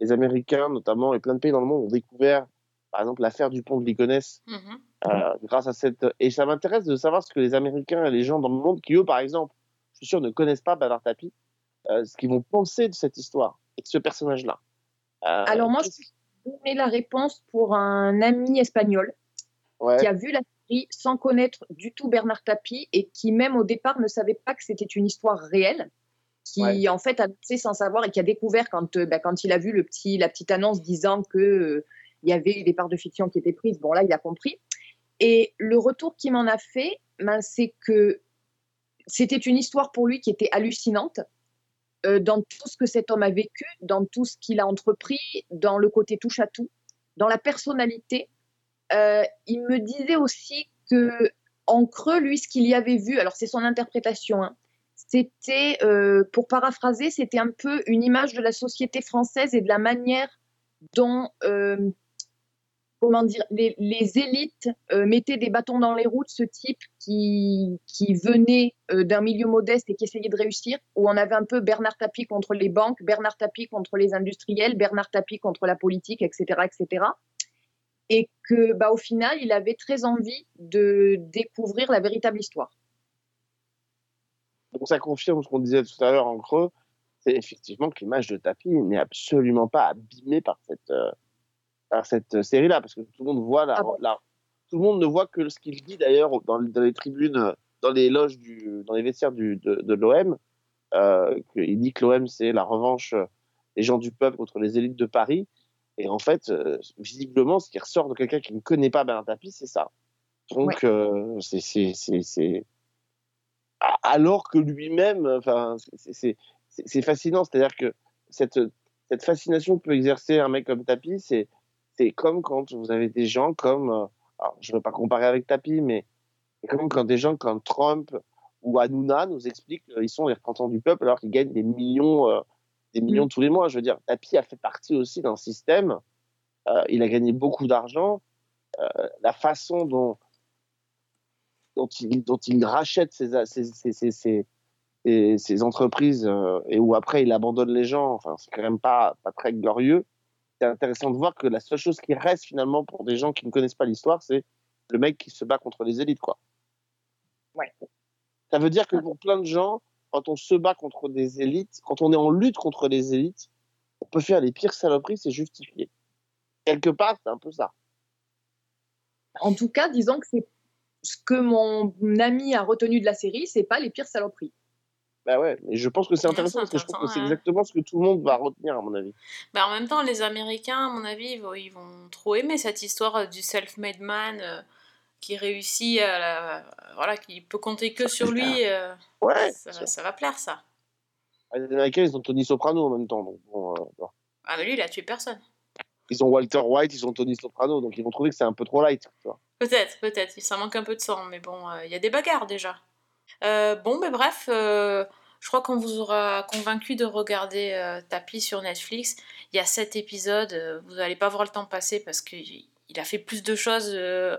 les Américains, notamment, et plein de pays dans le monde ont découvert, par exemple, l'affaire du pont de mhm. euh, grâce à cette. Et ça m'intéresse de savoir ce que les Américains et les gens dans le monde qui, eux, par exemple, je suis sûr, ne connaissent pas Bernard Tapie, euh, ce qu'ils vont penser de cette histoire et de ce personnage-là. Euh, Alors moi, je vais donner la réponse pour un ami espagnol ouais. qui a vu la série sans connaître du tout Bernard Tapie et qui même au départ ne savait pas que c'était une histoire réelle, qui Ouais. en fait a fait sans savoir et qui a découvert quand, euh, bah, quand il a vu le petit, la petite annonce disant que euh, il y avait eu des parts de fiction qui étaient prises. Bon là, il a compris. Et le retour qu'il m'en a fait, ben, c'est que c'était une histoire pour lui qui était hallucinante euh, dans tout ce que cet homme a vécu, dans tout ce qu'il a entrepris, dans le côté touche à tout, dans la personnalité. Euh, il me disait aussi que en creux, lui, ce qu'il y avait vu, alors c'est son interprétation, hein, c'était, euh, pour paraphraser, c'était un peu une image de la société française et de la manière dont, comment dire, les, élites euh, mettaient des bâtons dans les roues de ce type qui, venait euh, d'un milieu modeste et qui essayait de réussir, où on avait un peu Bernard Tapie contre les banques, Bernard Tapie contre les industriels, Bernard Tapie contre la politique, etc., etc. Et que, bah, au final, il avait très envie de découvrir la véritable histoire. Donc ça confirme ce qu'on disait tout à l'heure en creux, c'est effectivement que l'image de Tapi n'est absolument pas abîmée par cette, euh, par cette série-là, parce que tout le monde voit la, Ah bon la- tout le monde ne voit que ce qu'il dit d'ailleurs dans, dans les tribunes, euh, dans les loges du, dans les vestiaires du, de, de l'OM. Euh, il dit que l'OM c'est la revanche euh, des gens du peuple contre les élites de Paris. Et en fait, euh, visiblement, ce qui ressort de quelqu'un qui ne connaît pas Bernard Tapie, c'est ça. Donc, euh, c'est, alors que lui-même, enfin, c'est- fascinant. C'est-à-dire que cette, cette fascination que peut exercer un mec comme Tapi, c'est c'est comme quand vous avez des gens comme, euh, alors, je ne veux pas comparer avec Tapi, mais c'est comme quand des gens comme Trump ou Hanouna nous expliquent qu'ils sont les représentants du peuple alors qu'ils gagnent des millions, euh, des millions tous les mois. Je veux dire, Tapi a fait partie aussi d'un système. euh, il a gagné beaucoup d'argent. Euh, la façon dont dont il, dont il rachète ses, ses, ses, ses, ses- ses- ses entreprises euh, et où après il abandonne les gens, enfin, c'est quand même pas, pas très glorieux. C'est intéressant de voir que la seule chose qui reste finalement pour des gens qui ne connaissent pas l'histoire, c'est le mec qui se bat contre les élites. Quoi. Ouais. Ça veut dire que pour plein de gens, quand on se bat contre des élites, quand on est en lutte contre les élites, on peut faire les pires saloperies, c'est justifié. Quelque part, c'est un peu ça. En tout cas, disons que c'est ce que mon ami a retenu de la série, c'est pas les pires saloperies. Bah ouais, mais je pense que c'est intéressant parce que je pense que c'est ouais. exactement ce que tout le monde va retenir, à mon avis. Bah, en même temps, les Américains, à mon avis, ils vont, ils vont trop aimer cette histoire euh, du self-made man euh, qui réussit à la- voilà, qui peut compter que sur lui. euh, Ouais, ça, va plaire, ça. les Américains, ils ont Tony Soprano en même temps. Donc bon, euh. Ah, mais lui, il a tué personne. Ils ont Walter White, ils ont Tony Soprano, donc ils vont trouver que c'est un peu trop light. Peut-être, peut-être. Ça manque un peu de sang, mais bon, il y a des bagarres déjà. Euh, bon, mais bref, euh, je crois qu'on vous aura convaincu de regarder euh, Tapi sur Netflix. Il y a sept épisodes, vous n'allez pas voir le temps passer parce qu'il il a fait plus de choses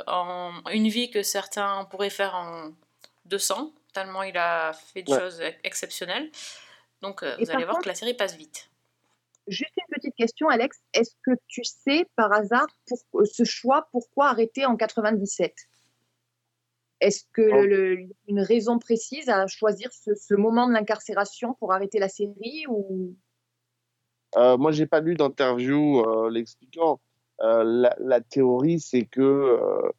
en une vie que certains pourraient faire en 200, tellement il a fait de Ouais. choses ex- exceptionnelles. Donc Et vous allez voir contre- que la série passe vite. Juste une petite question, Alex. Est-ce que tu sais par hasard pour, ce choix, pourquoi arrêter en 97 Est-ce que Oh. le- le- une raison précise à choisir ce, ce moment de l'incarcération pour arrêter la série ou? Euh, moi, j'ai pas lu d'interview euh, l'expliquant. Euh, la, la théorie, c'est que euh,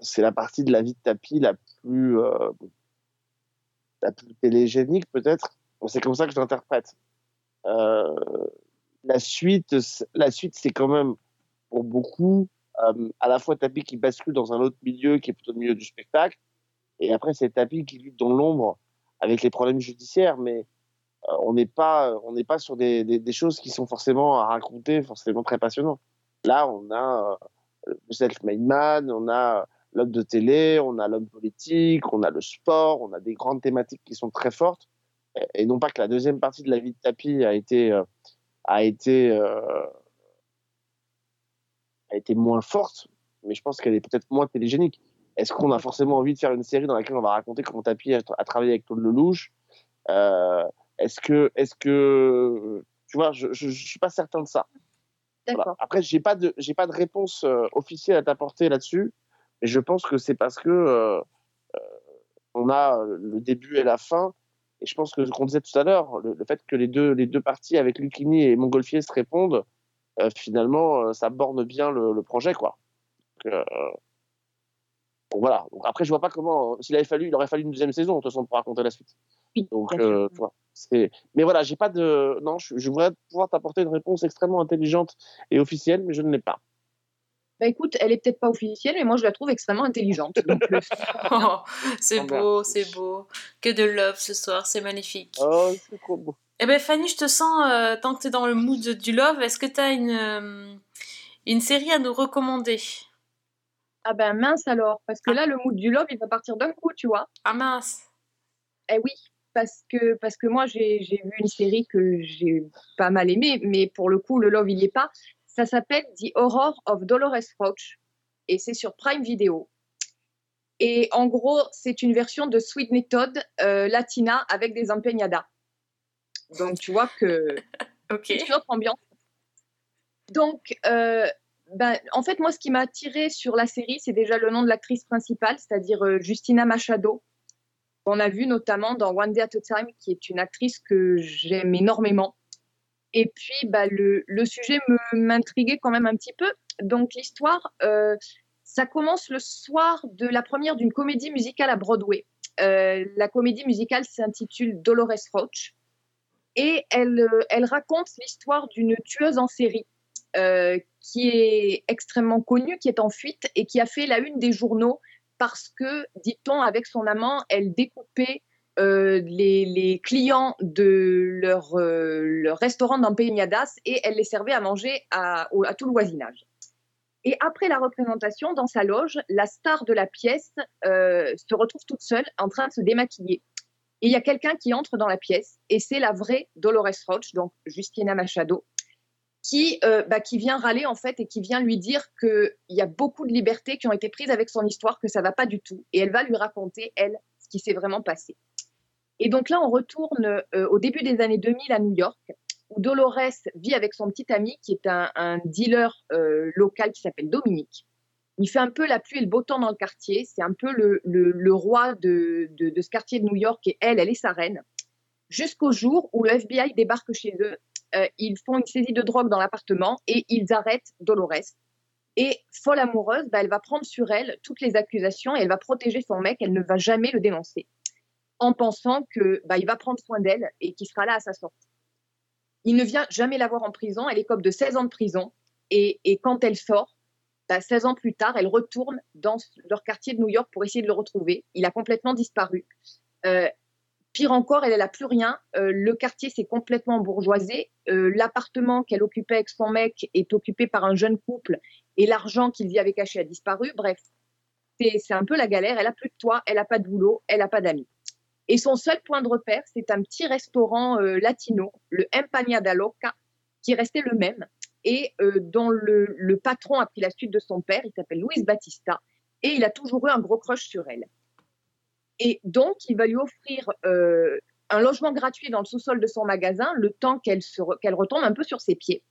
c'est la partie de la vie de Tapi la plus, la plus télégénique, peut-être. C'est comme ça que je l'interprète. La suite, la suite, c'est quand même pour beaucoup euh, à la fois Tapi qui bascule dans un autre milieu qui est plutôt le milieu du spectacle, et après c'est Tapi qui lutte dans l'ombre avec les problèmes judiciaires, mais euh, on n'est pas, on n'est pas sur des, choses qui sont forcément à raconter, forcément très passionnantes. Là, on a euh, le self-made man, on a l'homme de télé, on a l'homme politique, on a le sport, on a des grandes thématiques qui sont très fortes. Et, et non pas que la deuxième partie de la vie de Tapi a été, euh, a été, euh, a été moins forte, mais je pense qu'elle est peut-être moins télégénique. Est-ce qu'on a forcément envie de faire une série dans laquelle on va raconter comment Tapi a, a travaillé avec Claude Lelouch? Euh, Est-ce que, est-ce que, tu vois, je, je, je suis pas certain de ça. D'accord. Voilà. Après, j'ai pas de, j'ai pas de réponse euh, officielle à t'apporter là-dessus, mais je pense que c'est parce que euh, on a le début et la fin, et je pense que ce qu'on disait tout à l'heure, le, le fait que les deux, les deux parties avec Lucchini et Montgolfier se répondent, euh, finalement, euh, ça borne bien le, le projet, quoi. Donc, euh, bon, voilà. Donc, après, je vois pas comment. S'il avait fallu, il aurait fallu une deuxième saison, de toute façon, pour raconter la suite. Oui, Donc, euh, c'est. Mais voilà, j'ai pas de. Non, je, je voudrais pouvoir t'apporter une réponse extrêmement intelligente et officielle, mais je ne l'ai pas. Bah écoute, elle est peut-être pas officielle, mais moi je la trouve extrêmement intelligente. Euh, c'est Oh, beau, c'est beau. Que de love ce soir, c'est magnifique. Oh, c'est trop beau. Eh ben Fanny, je te sens, euh, tant que tu es dans le mood du love, est-ce que tu as une, euh, une série à nous recommander? Ah ben mince alors, parce que là le mood du love il va partir d'un coup, tu vois. Ah mince Eh oui, parce que, parce que moi j'ai vu une série que j'ai pas mal aimée, mais pour le coup le love il y est pas. Ça s'appelle The Horror of Dolores Roach et c'est sur Prime Video. Et en gros, c'est une version de Sweet Todd euh, latina avec des empeñadas. Donc tu vois que c'est une autre ambiance. Donc, euh, ben, en fait, moi, ce qui m'a attiré sur la série, c'est déjà le nom de l'actrice principale, c'est-à-dire euh, Justina Machado, qu'on a vu notamment dans One Day at a Time, qui est une actrice que j'aime énormément. Et puis, bah, le, le sujet me- m'intriguait quand même un petit peu. Donc, l'histoire, euh, ça commence le soir de la première d'une comédie musicale à Broadway. La comédie musicale s'intitule Dolores Roach et elle, euh, elle raconte l'histoire d'une tueuse en série euh, qui est extrêmement connue, qui est en fuite et qui a fait la une des journaux parce que, dit-on, avec son amant, elle découpait euh, les, clients de leur, euh, leur restaurant et elle les servait à manger à, tout le voisinage. Et après la représentation, dans sa loge, la star de la pièce se retrouve toute seule en train de se démaquiller. Et il y a quelqu'un qui entre dans la pièce et c'est la vraie Dolores Roach, donc Justina Machado, qui, euh, bah, qui vient râler en fait et qui vient lui dire qu'il y a beaucoup de libertés qui ont été prises avec son histoire, que ça va pas du tout. Et elle va lui raconter, elle, ce qui s'est vraiment passé. Et donc là, on retourne euh, au début des années 2000 à New York, où Dolores vit avec son petit ami qui est un, dealer euh, local qui s'appelle Dominique. Il fait un peu la pluie et le beau temps dans le quartier. C'est un peu le, le- roi de, de- de ce quartier de New York et elle, elle est sa reine. Jusqu'au jour où le FBI débarque chez eux. Euh, ils font une saisie de drogue dans l'appartement et ils arrêtent Dolores. Et folle amoureuse, bah, elle va prendre sur elle toutes les accusations et elle va protéger son mec. Elle ne va jamais le dénoncer en pensant que bah, il va prendre soin d'elle et qu'il sera là à sa sortie. Il ne vient jamais la voir en prison. Elle écope de 16 ans de prison. Et, et quand elle sort, bah, 16 ans plus tard, elle retourne dans leur quartier de New York pour essayer de le retrouver. Il a complètement disparu. Euh, pire encore, elle n'a plus rien. Euh, le quartier s'est complètement bourgeoisé. Euh, L'appartement qu'elle occupait avec son mec est occupé par un jeune couple et l'argent qu'ils y avaient caché a disparu. Bref, c'est un peu la galère. Elle a plus de toit, elle n'a pas de boulot, elle n'a pas d'amis. Et son seul point de repère, c'est un petit restaurant latino, le Empanada Loca, qui restait le même et euh, dont le, le patron a pris la suite de son père. Il s'appelle Luis Batista et il a toujours eu un gros crush sur elle. Et donc, il va lui offrir euh, un logement gratuit dans le sous-sol de son magasin le temps qu'elle re- qu'elle retombe un peu sur ses pieds.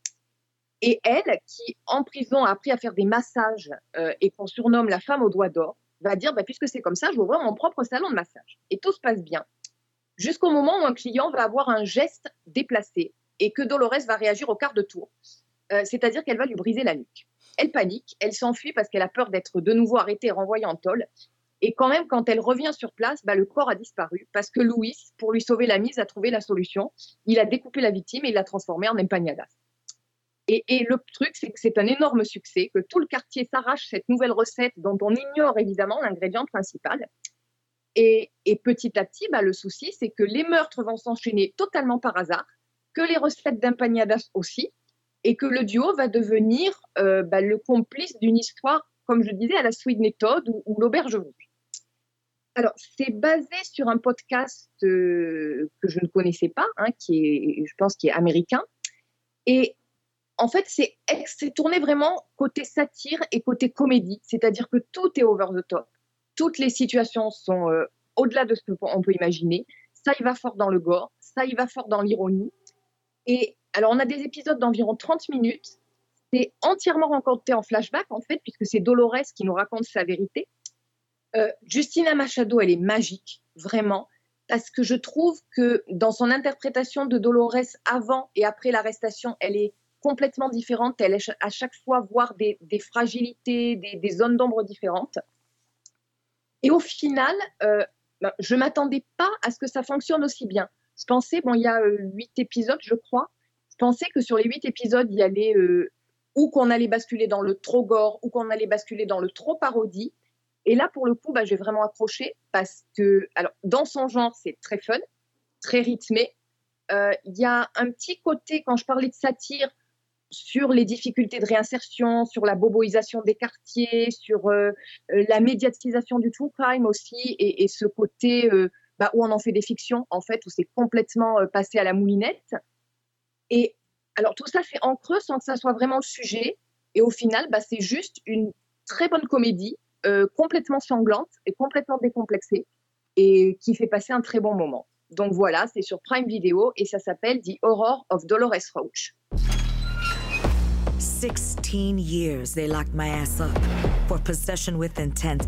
Et elle, qui en prison a appris à faire des massages euh, et qu'on surnomme la femme aux doigts d'or, va dire bah, puisque c'est comme ça, je vais ouvrir mon propre salon de massage. Et tout se passe bien. Jusqu'au moment où un client va avoir un geste déplacé et que Dolores va réagir au quart de tour. Euh, C'est-à-dire qu'elle va lui briser la nuque. Elle panique, elle s'enfuit parce qu'elle a peur d'être de nouveau arrêtée et renvoyée en tôle. Et quand même, quand elle revient sur place, bah, le corps a disparu parce que Louis, pour lui sauver la mise, a trouvé la solution. Il a découpé la victime et l'a transformée en empanadas. Et, le truc, c'est que c'est un énorme succès, que tout le quartier s'arrache cette nouvelle recette dont on ignore évidemment l'ingrédient principal. Et, et petit à petit, bah, le souci, c'est que les meurtres vont s'enchaîner totalement par hasard, que les recettes d'empanadas aussi, et que le duo va devenir euh, bah, le complice d'une histoire, comme je disais, à la Sweeney Todd ou, l'Auberge Rouge. Alors, c'est basé sur un podcast euh, que je ne connaissais pas, hein, qui est, je pense, qui est américain. Et en fait, c'est tourné vraiment côté satire et côté comédie, c'est-à-dire que tout est over the top. Toutes les situations sont euh, au-delà de ce qu'on peut imaginer. Ça, il va fort dans le gore, ça, il va fort dans l'ironie. Et alors, on a des épisodes d'environ 30 minutes. C'est entièrement raconté en flashback, en fait, puisque c'est Dolores qui nous raconte sa vérité. Euh, Justina Machado, elle est magique, vraiment, parce que je trouve que dans son interprétation de Dolores avant et après l'arrestation, elle est complètement différente. Elle est à chaque fois voir des, fragilités, des, zones d'ombre différentes. Et au final, euh, ben, je m'attendais pas à ce que ça fonctionne aussi bien. Je pensais, bon, il y a euh, huit épisodes, je crois. Je pensais que sur les huit épisodes, il y allait euh, ou qu'on allait basculer dans le trop gore, ou qu'on allait basculer dans le trop parodie. Et là, pour le coup, bah, j'ai vraiment accroché parce que, alors, dans son genre, c'est très fun, très rythmé. Euh, Il y a un petit côté, quand je parlais de satire, sur les difficultés de réinsertion, sur la boboisation des quartiers, sur la médiatisation du true crime aussi, et, ce côté bah, où on en fait des fictions, en fait, où c'est complètement euh, passé à la moulinette. Et alors, tout ça fait en creux sans que ça soit vraiment le sujet. Et au final, bah, c'est juste une très bonne comédie, euh, complètement sanglante et complètement décomplexée, et qui fait passer un très bon moment. Donc voilà, c'est sur Prime Video et ça s'appelle The Horror of Dolores Roach. 16 years they locked my ass up for possession with intent.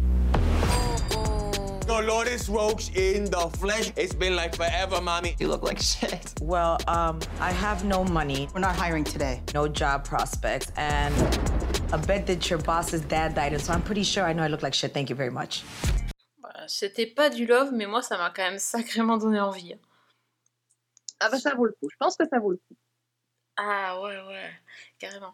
Dolores Roach in the flesh. It's been like forever, mommy. You look like shit. Well, um, I have no money, We're not hiring today. no job prospects, and I bet that your boss's dad died, and so I'm pretty sure I know I look like shit. Thank you very much. C'était pas du love, mais moi, ça m'a quand même sacrément donné envie. Ah bah ça vaut le coup, je pense que ça vaut le coup. Ah ouais, ouais, carrément.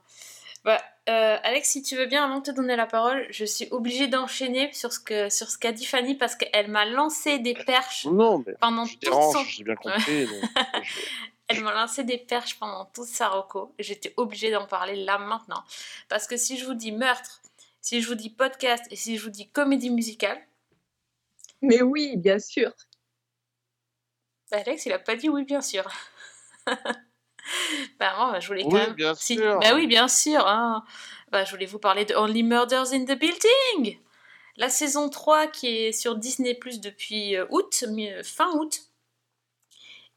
Bah, euh, Alex, si tu veux bien, avant de te donner la parole, je suis obligée d'enchaîner sur ce que sur ce qu'a dit Fanny parce qu'elle m'a lancé des perches Non, mais pendant je dérange, son... j'ai bien compris. donc, je- Elle m'a lancé des perches pendant toute sa reco. J'étais obligée d'en parler là maintenant. Parce que si je vous dis meurtre, si je vous dis podcast et si je vous dis comédie musicale, Mais oui, bien sûr. bah, Alex, il a pas dit oui, bien sûr. bah, moi, bah, je voulais quand Oui, même. bien si- sûr. Bah oui, bien sûr. hein. Bah, je voulais vous parler de Only Murders in the Building. La saison 3 qui est sur Disney Plus depuis euh, août, fin août.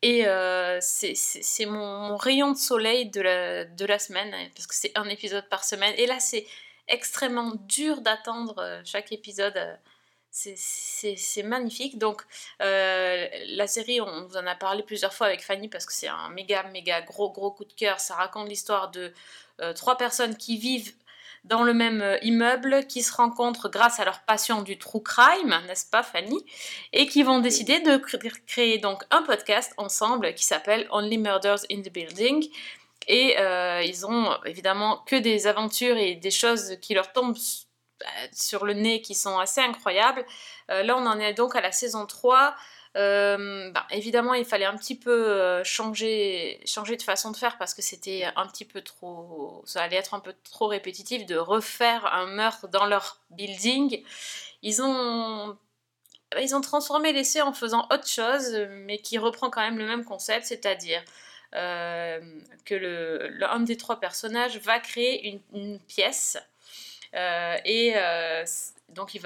Et euh, c'est mon, mon rayon de soleil de la, de la semaine, hein, parce que c'est un épisode par semaine. Et là, c'est extrêmement dur d'attendre euh, chaque épisode. C'est- magnifique. Donc, euh, la série, on vous en a parlé plusieurs fois avec Fanny parce que c'est un méga, méga gros, gros coup de cœur. Ça raconte l'histoire de euh, trois personnes qui vivent dans le même euh, immeuble, qui se rencontrent grâce à leur passion du true crime, n'est-ce pas Fanny? Et qui vont décider de cr- créer donc un podcast ensemble qui s'appelle Only Murders in the Building. Et ils ont évidemment que des aventures et des choses qui leur tombent sur le nez qui sont assez incroyables. Euh, là, on en est donc à la saison 3. Euh, bah, évidemment, il fallait un petit peu euh, changer, changer de façon de faire parce que c'était un petit peu trop. Ça allait être un peu trop répétitif de refaire un meurtre dans leur building. Ils ont. Ils ont transformé l'essai en faisant autre chose, mais qui reprend quand même le même concept, c'est-à-dire euh, que le, des trois personnages va créer une, pièce euh, et euh, donc il,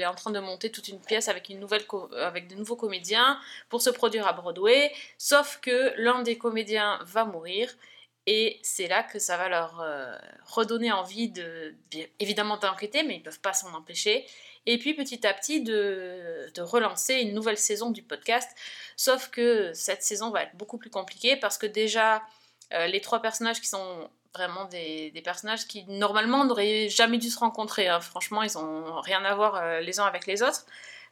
est en train de monter toute une pièce avec, une nouvelle avec de nouveaux comédiens pour se produire à Broadway, sauf que l'un des comédiens va mourir et c'est là que ça va leur euh, redonner envie de, bien évidemment d'enquêter, mais ils ne peuvent pas s'en empêcher. Et puis petit à petit de, relancer une nouvelle saison du podcast. Sauf que cette saison va être beaucoup plus compliquée parce que déjà, euh, les trois personnages qui sont vraiment des, des personnages qui normalement n'auraient jamais dû se rencontrer. hein. Franchement, ils n'ont rien à voir euh, les uns avec les autres.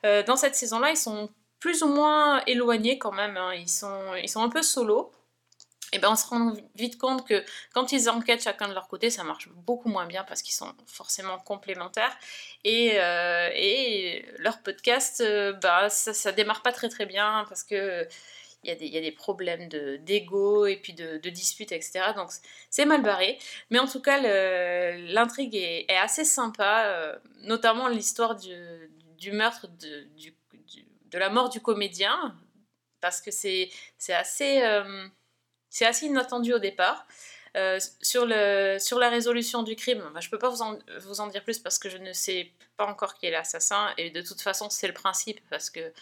Euh, dans cette saison-là, ils sont plus ou moins éloignés quand même. hein. Ils, sont, ils sont un peu solos. Et ben on se rend vite compte que quand ils enquêtent chacun de leur côté, ça marche beaucoup moins bien parce qu'ils sont forcément complémentaires. Et, euh, et leur podcast, bah, ça, ça démarre pas très très bien parce que il y, a des- problèmes de- d'ego et puis de, de disputes, etc. Donc c'est mal barré. Mais en tout cas, l'intrigue est, assez sympa, euh, notamment l'histoire du, meurtre, de, la mort du comédien, parce que c'est euh, assez inattendu au départ. Euh, sur, la résolution du crime, je ne peux pas vous en, vous en dire plus parce que je ne sais pas encore qui est l'assassin et de toute façon c'est le principe parce que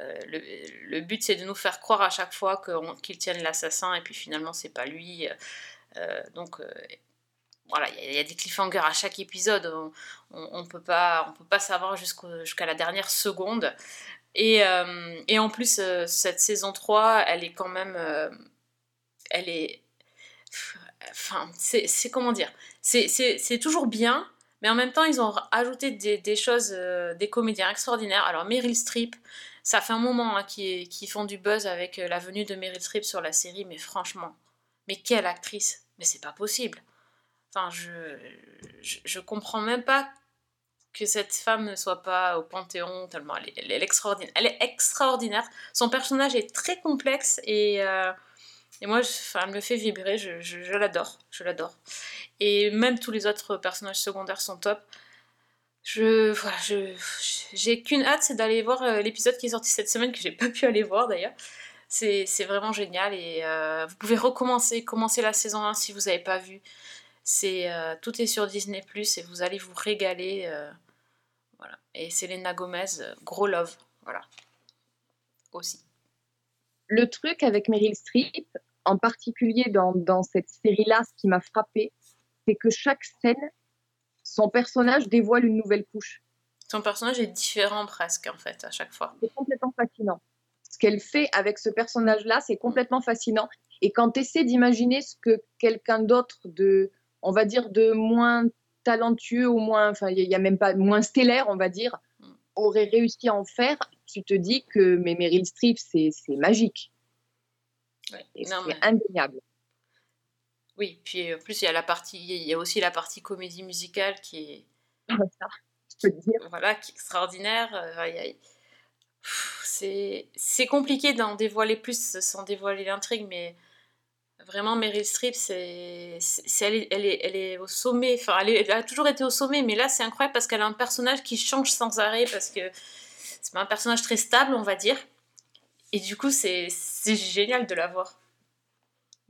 euh, le, but c'est de nous faire croire à chaque fois qu'ils tiennent l'assassin et puis finalement c'est pas lui. Euh, donc euh, voilà, il y, a- des cliffhangers à chaque épisode, on ne peut pas, on peut pas savoir jusqu'à la dernière seconde. Et, en plus, cette saison 3, elle est quand même... elle est... Enfin, c'est comment dire C'est toujours bien, mais en même temps, ils ont ajouté des, choses, des comédiens extraordinaires. Alors, Meryl Streep, ça fait un moment hein, qu'ils font du buzz avec euh, la venue de Meryl Streep sur la série, mais franchement, mais quelle actrice Mais c'est pas possible. Enfin, je, je, comprends même pas que cette femme ne soit pas au Panthéon, tellement elle est, extraordinaire. Elle est extraordinaire. Son personnage est très complexe et, euh, et moi, je- enfin, elle me fait vibrer. Je l'adore. Je l'adore. Et même tous les autres personnages secondaires sont top. Je, voilà, j'ai qu'une hâte, c'est d'aller voir euh, l'épisode qui est sorti cette semaine que j'ai pas pu aller voir d'ailleurs. C'est, c'est vraiment génial et euh, vous pouvez recommencer, commencer la saison 1 si vous n'avez pas vu. C'est, euh, tout est sur Disney Plus et vous allez vous régaler. voilà. Et Selena Gomez, gros love. Voilà. Aussi. Le truc avec Meryl Streep, en particulier dans, dans cette série-là, ce qui m'a frappé, c'est que chaque scène, son personnage dévoile une nouvelle couche. Son personnage est différent presque en fait à chaque fois. C'est complètement fascinant. Ce qu'elle fait avec ce personnage-là, c'est complètement fascinant. Et quand tu essaies d'imaginer ce que quelqu'un d'autre de, on va dire, de moins talentueux ou moins, enfin, il n'y a même pas moins stellaire, on va dire, aurait réussi à en faire, tu te dis que mais Meryl Streep, c'est c'est magique. Ouais. C'est mais- indéniable. Oui, puis en plus, il y a la partie, il y a aussi la partie comédie musicale qui est, Ouais, ça, je peux te dire. voilà, qui est extraordinaire. Euh, C'est, compliqué d'en dévoiler plus sans dévoiler l'intrigue, mais vraiment, Meryl Streep, c'est, elle, est, elle, est, elle est au sommet. Enfin, elle, est- elle a toujours été au sommet, mais là, c'est incroyable parce qu'elle a un personnage qui change sans arrêt parce que c'est pas un personnage très stable, on va dire. Et du coup, c'est, c'est génial de la voir.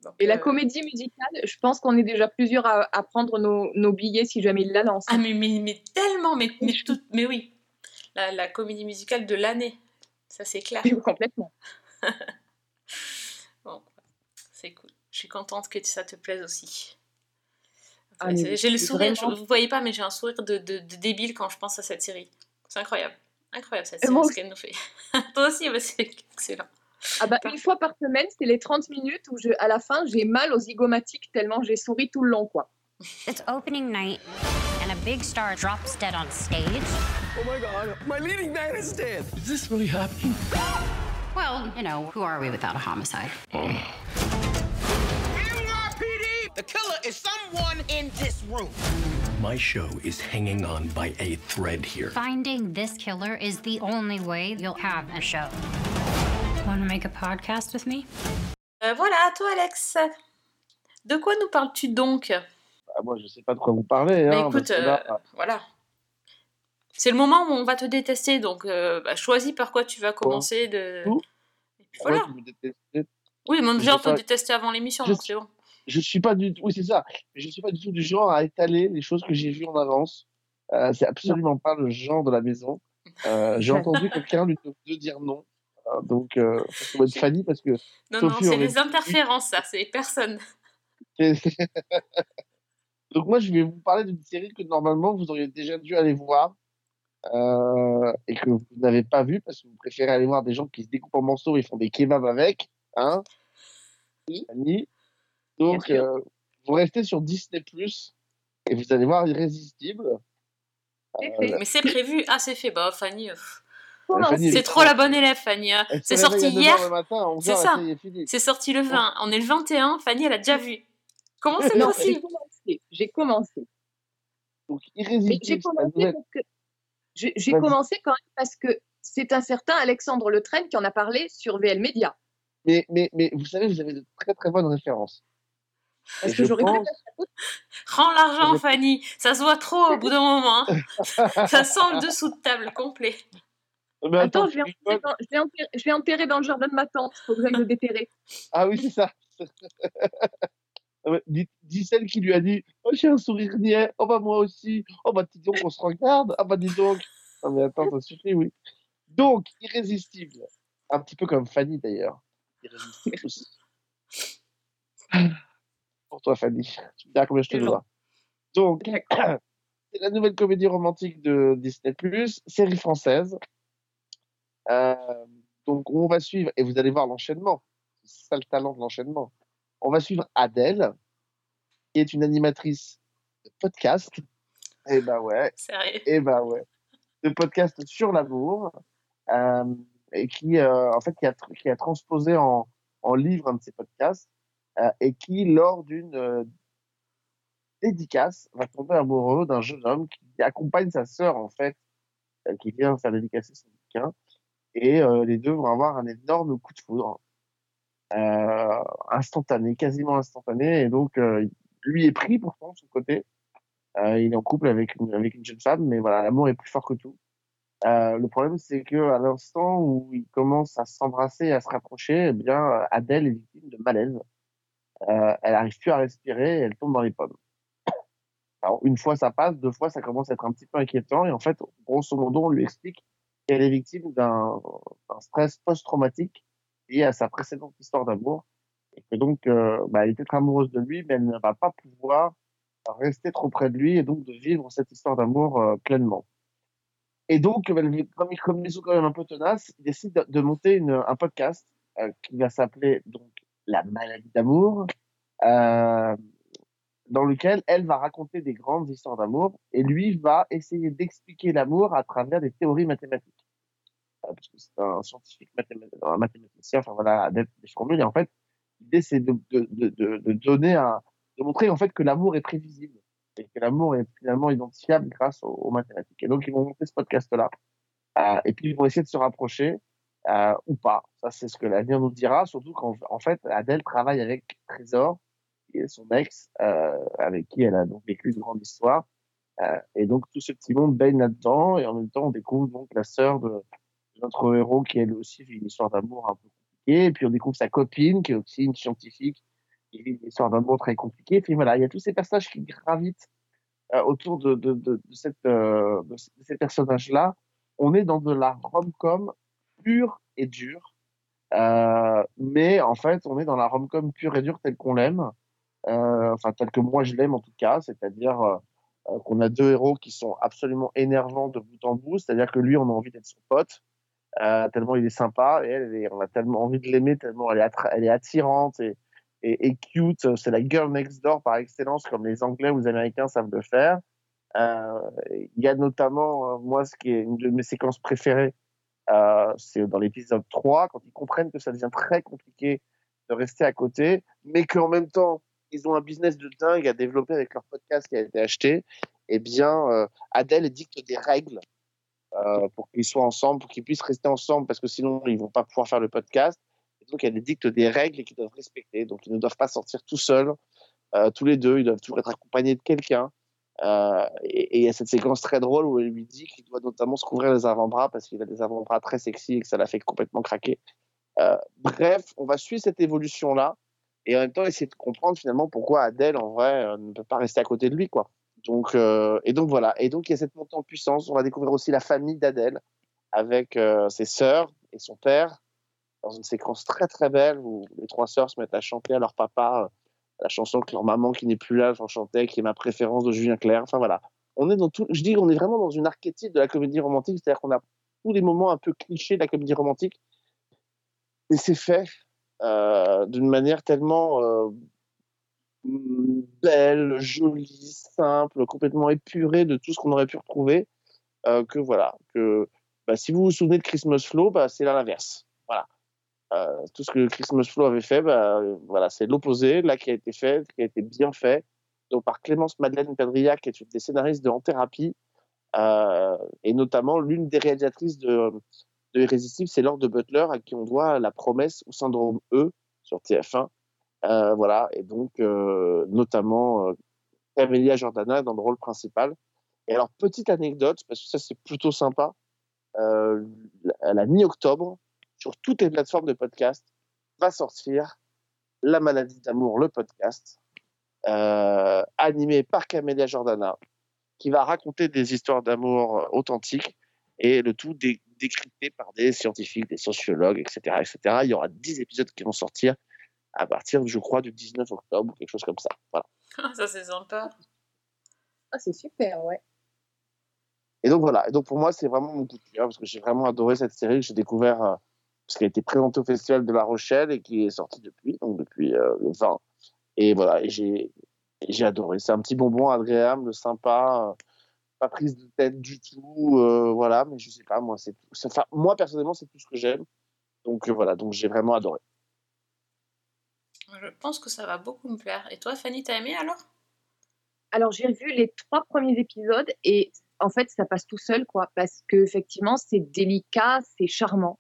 Donc, Et la euh, comédie musicale, je pense qu'on est déjà plusieurs à, à prendre nos, nos billets si jamais il la lance. Ah, mais, mais, mais tellement, mais, mais, tout- mais oui. La, la comédie musicale de l'année, ça c'est clair. Complètement. Bon, c'est cool. Je suis contente que ça te plaise aussi. Ah, j'ai le sourire, vraiment- je- vous voyez pas, mais j'ai un sourire de, de- de débile quand je pense à cette série. C'est incroyable. Incroyable cette Et série, moi ce qu'elle nous fait. Toi aussi, bah, c'est excellent. Ah bah, une fois par semaine, c'est les 30 minutes où je, à la fin, j'ai mal aux zygomatiques tellement j'ai souri tout le long. quoi. It's opening night, and a big star drops dead on stage. Oh my god, my leading man is dead. Is this really happening? Well, you know, who are we without a homicide? NYPD! The killer is someone in this room. My show is hanging on by a thread here. Finding this killer is the only way you'll have a show. Want to make a podcast with me? Euh, voilà, à toi Alex. De quoi nous parles-tu donc? Bah, moi, je sais pas de quoi vous parlez. Bah, Hein, écoute, que là, euh, voilà. C'est le moment où on va te détester, donc euh, bah, choisis par quoi tu vas commencer de. Et puis ouais, voilà. Oui, mais déjà on te pas. détestait avant l'émission, Je- donc c'est bon. je suis pas du tout, oui c'est ça, je suis pas du tout du genre à étaler les choses que j'ai vues en avance. Euh, c'est absolument pas le genre de la maison. Euh, j'ai entendu quelqu'un 2 dire non. Euh, donc euh, ça doit être Fanny parce que Non, Sophie non, c'est les interférences, ça, c'est personne. donc moi je vais vous parler d'une série que normalement vous auriez déjà dû aller voir euh, et que vous n'avez pas vue parce que vous préférez aller voir des gens qui se découpent en morceaux et font des kebabs avec, hein Fanny. Donc euh, vous restez sur Disney Plus et vous allez voir Irrésistible. Mais c'est prévu. Ah, c'est fait. Bah, Fanny, pff, c'est est trop la bonne élève, Fanny. hein. C'est sorti réveille à 9 heures hier. le matin, à 11 C'est ça. C'est sorti le 20. On est le 21. Fanny, elle a déjà vu. Comment c'est possible commencé. J'ai commencé. Donc, j'ai c'est commencé que j'ai commencé quand même parce que c'est un certain Alexandre Le Train qui en a parlé sur VL Media. Mais, mais, mais vous savez, vous avez de très très bonnes références. Et que j'aurais pense- Rends l'argent, Fanny. Ça se voit trop au bout d'un moment. hein. Ça sent le dessous de table complet. Mais Attends, attends, je enterré, rigoles. dans- je l'ai enterré dans le jardin de ma tante. Il faut que j'aille le déterrer. Ah oui, c'est ça. Ah Dis, dis celle qui lui a dit Oh, j'ai un sourire niais. Oh, bah, moi aussi. Oh, bah, dis donc, on se regarde. Ah, bah, dis donc. Ah, mais attends, ça suffit, oui. Donc, irrésistible. Un petit peu comme Fanny, d'ailleurs. Irrésistible aussi. Pour toi, Fanny. Tu me diras combien je te dois. Donc, c'est la nouvelle comédie romantique de Disney+, série française. Euh, donc, on va suivre, et vous allez voir l'enchaînement. C'est ça le talent de l'enchaînement. On va suivre Adèle, qui est une animatrice de podcast. Eh ben ouais, Sérieux. eh ben ouais. De podcast sur l'amour. euh, et qui, euh, en fait, qui a, qui a transposé en, en livre un de ses podcasts. euh, et qui, lors d'une dédicace, va tomber amoureux d'un jeune homme qui accompagne sa sœur, en fait, qui vient faire dédicacer son bouquin. Et euh, les deux vont avoir un énorme coup de foudre, euh, instantané, quasiment instantané. Et donc, euh, lui est pris pourtant de son côté. Euh, il est en couple avec une, jeune femme, mais voilà, l'amour est plus fort que tout. Euh, le problème, c'est que à l'instant où ils commencent à s'embrasser, à se rapprocher, eh bien, Adèle est victime de malaise. Euh, elle arrive plus à respirer, et elle tombe dans les pommes. Alors, une fois ça passe, deux fois ça commence à être un petit peu inquiétant, et en fait, grosso modo, on lui explique qu'elle est victime d'un stress post-traumatique lié à sa précédente histoire d'amour, et que donc, euh, bah, elle est peut-être amoureuse de lui, mais elle ne va pas pouvoir rester trop près de lui, et donc de vivre cette histoire d'amour euh, pleinement. Et donc, comme, comme ils sont quand même un peu tenaces, ils décident de, de monter une, un podcast euh, qui va s'appeler donc La maladie d'amour, euh, dans lequel elle va raconter des grandes histoires d'amour et lui va essayer d'expliquer l'amour à travers des théories mathématiques. Euh, parce que c'est un scientifique un mathématicien, enfin voilà, adepte des formules. Et en fait, l'idée c'est de, de, de, de, donner un, de montrer en fait que l'amour est prévisible et que l'amour est finalement identifiable grâce aux, mathématiques. Et donc, ils vont monter ce podcast-là. Euh, et puis, ils vont essayer de se rapprocher euh, ou pas. Ça, c'est ce que l'avenir nous dira, surtout qu'en en fait, Adèle travaille avec Trésor, son ex, euh, avec qui elle a donc vécu une grande histoire. Euh, et donc, tout ce petit monde baigne là-dedans, et en même temps, on découvre donc la sœur de, notre héros, qui elle aussi vit une histoire d'amour un peu compliquée, et puis on découvre sa copine, qui est aussi une scientifique, qui vit une histoire d'amour très compliquée. Et puis voilà, il y a tous ces personnages qui gravitent euh, autour de, de, de, cette, de, ces personnages-là. On est dans de la rom-com pure et dure. Mais en fait, on est dans la rom-com pure et dure telle qu'on l'aime, enfin telle que moi je l'aime en tout cas, c'est-à-dire euh, euh, qu'on a deux héros qui sont absolument énervants de bout en bout, c'est-à-dire que lui, on a envie d'être son pote, euh, tellement il est sympa, et elle, on a tellement envie de l'aimer, tellement elle est, attirante et, cute. C'est la girl next door par excellence, comme les Anglais ou les Américains savent le faire. Euh, Il y a notamment, euh, moi, ce qui est une de mes séquences préférées, euh, c'est dans l'épisode 3, quand ils comprennent que ça devient très compliqué de rester à côté, mais qu'en même temps, ils ont un business de dingue à développer avec leur podcast qui a été acheté, eh bien, euh, Adèle dicte des règles euh, pour qu'ils soient ensemble, pour qu'ils puissent rester ensemble, parce que sinon, ils vont pas pouvoir faire le podcast. Donc, elle dicte des règles qu'ils doivent respecter. Donc, ils ne doivent pas sortir tout seuls, euh, tous les deux. Ils doivent toujours être accompagnés de quelqu'un. Et il y a cette séquence très drôle où elle lui dit qu'il doit notamment se couvrir les avant-bras parce qu'il a des avant-bras très sexy et que ça l'a fait complètement craquer. Bref, on va suivre cette évolution-là et en même temps essayer de comprendre finalement pourquoi Adèle, en vrai, euh, ne peut pas rester à côté de lui. quoi. Donc, euh, et donc voilà. Et donc il y a cette montée en puissance. On va découvrir aussi la famille d'Adèle avec euh, ses sœurs et son père dans une séquence très très belle où les trois sœurs se mettent à chanter à leur papa euh, la chanson que leur maman qui n'est plus là chantait, qui est ma préférence de Julien Clerc. Enfin voilà. On est dans tout, je dis, on est vraiment dans une archétype de la comédie romantique, c'est-à-dire qu'on a tous les moments un peu clichés de la comédie romantique, et c'est fait euh, d'une manière tellement euh, belle, jolie, simple, complètement épurée de tout ce qu'on aurait pu retrouver, euh, que voilà, que bah, si vous vous souvenez de Christmas Flow, bah, c'est l'inverse. Voilà. Tout ce que Christmas Flow avait fait, bah, voilà, c'est l'opposé, là, qui a été fait, qui a été bien fait, donc par Clémence Madeleine Pedriac, qui est une des scénaristes de En Thérapie, et notamment l'une des réalisatrices de, de Irrésistible, c'est de Butler, à qui on doit La Promesse ou Syndrome E sur TF1. Euh, voilà, et donc euh, notamment euh, Camélia Jordana dans le rôle principal. Et alors, petite anecdote, parce que ça c'est plutôt sympa, euh, à la mi-octobre, sur toutes les plateformes de podcast, va sortir La maladie d'amour, le podcast, animé par Camélia Jordana, qui va raconter des histoires d'amour authentiques et le tout dé- décrypté par des scientifiques, des sociologues, etc., etc. Il y aura 10 épisodes qui vont sortir à partir, je crois, du 19 octobre, quelque chose comme ça. Voilà. ça c'est sympa. Ah, c'est super, ouais. Et donc voilà. Et donc pour moi, c'est vraiment mon coup de cœur parce que j'ai vraiment adoré cette série que j'ai découvert euh, parce qu'elle a été présentée au Festival de La Rochelle et qui est sortie depuis, donc depuis euh, le 20. Et voilà, et j'ai et j'ai adoré. C'est un petit bonbon agréable, sympa, euh, pas prise de tête du tout, euh, voilà. Mais je sais pas, moi, c'est, c'est- enfin, moi personnellement, c'est tout ce que j'aime. Donc euh, voilà, donc j'ai vraiment adoré. Je pense que ça va beaucoup me plaire. Et toi, Fanny, t'as aimé alors? Alors, j'ai vu les trois premiers épisodes et en fait, ça passe tout seul, quoi, parce que effectivement, c'est délicat, c'est charmant.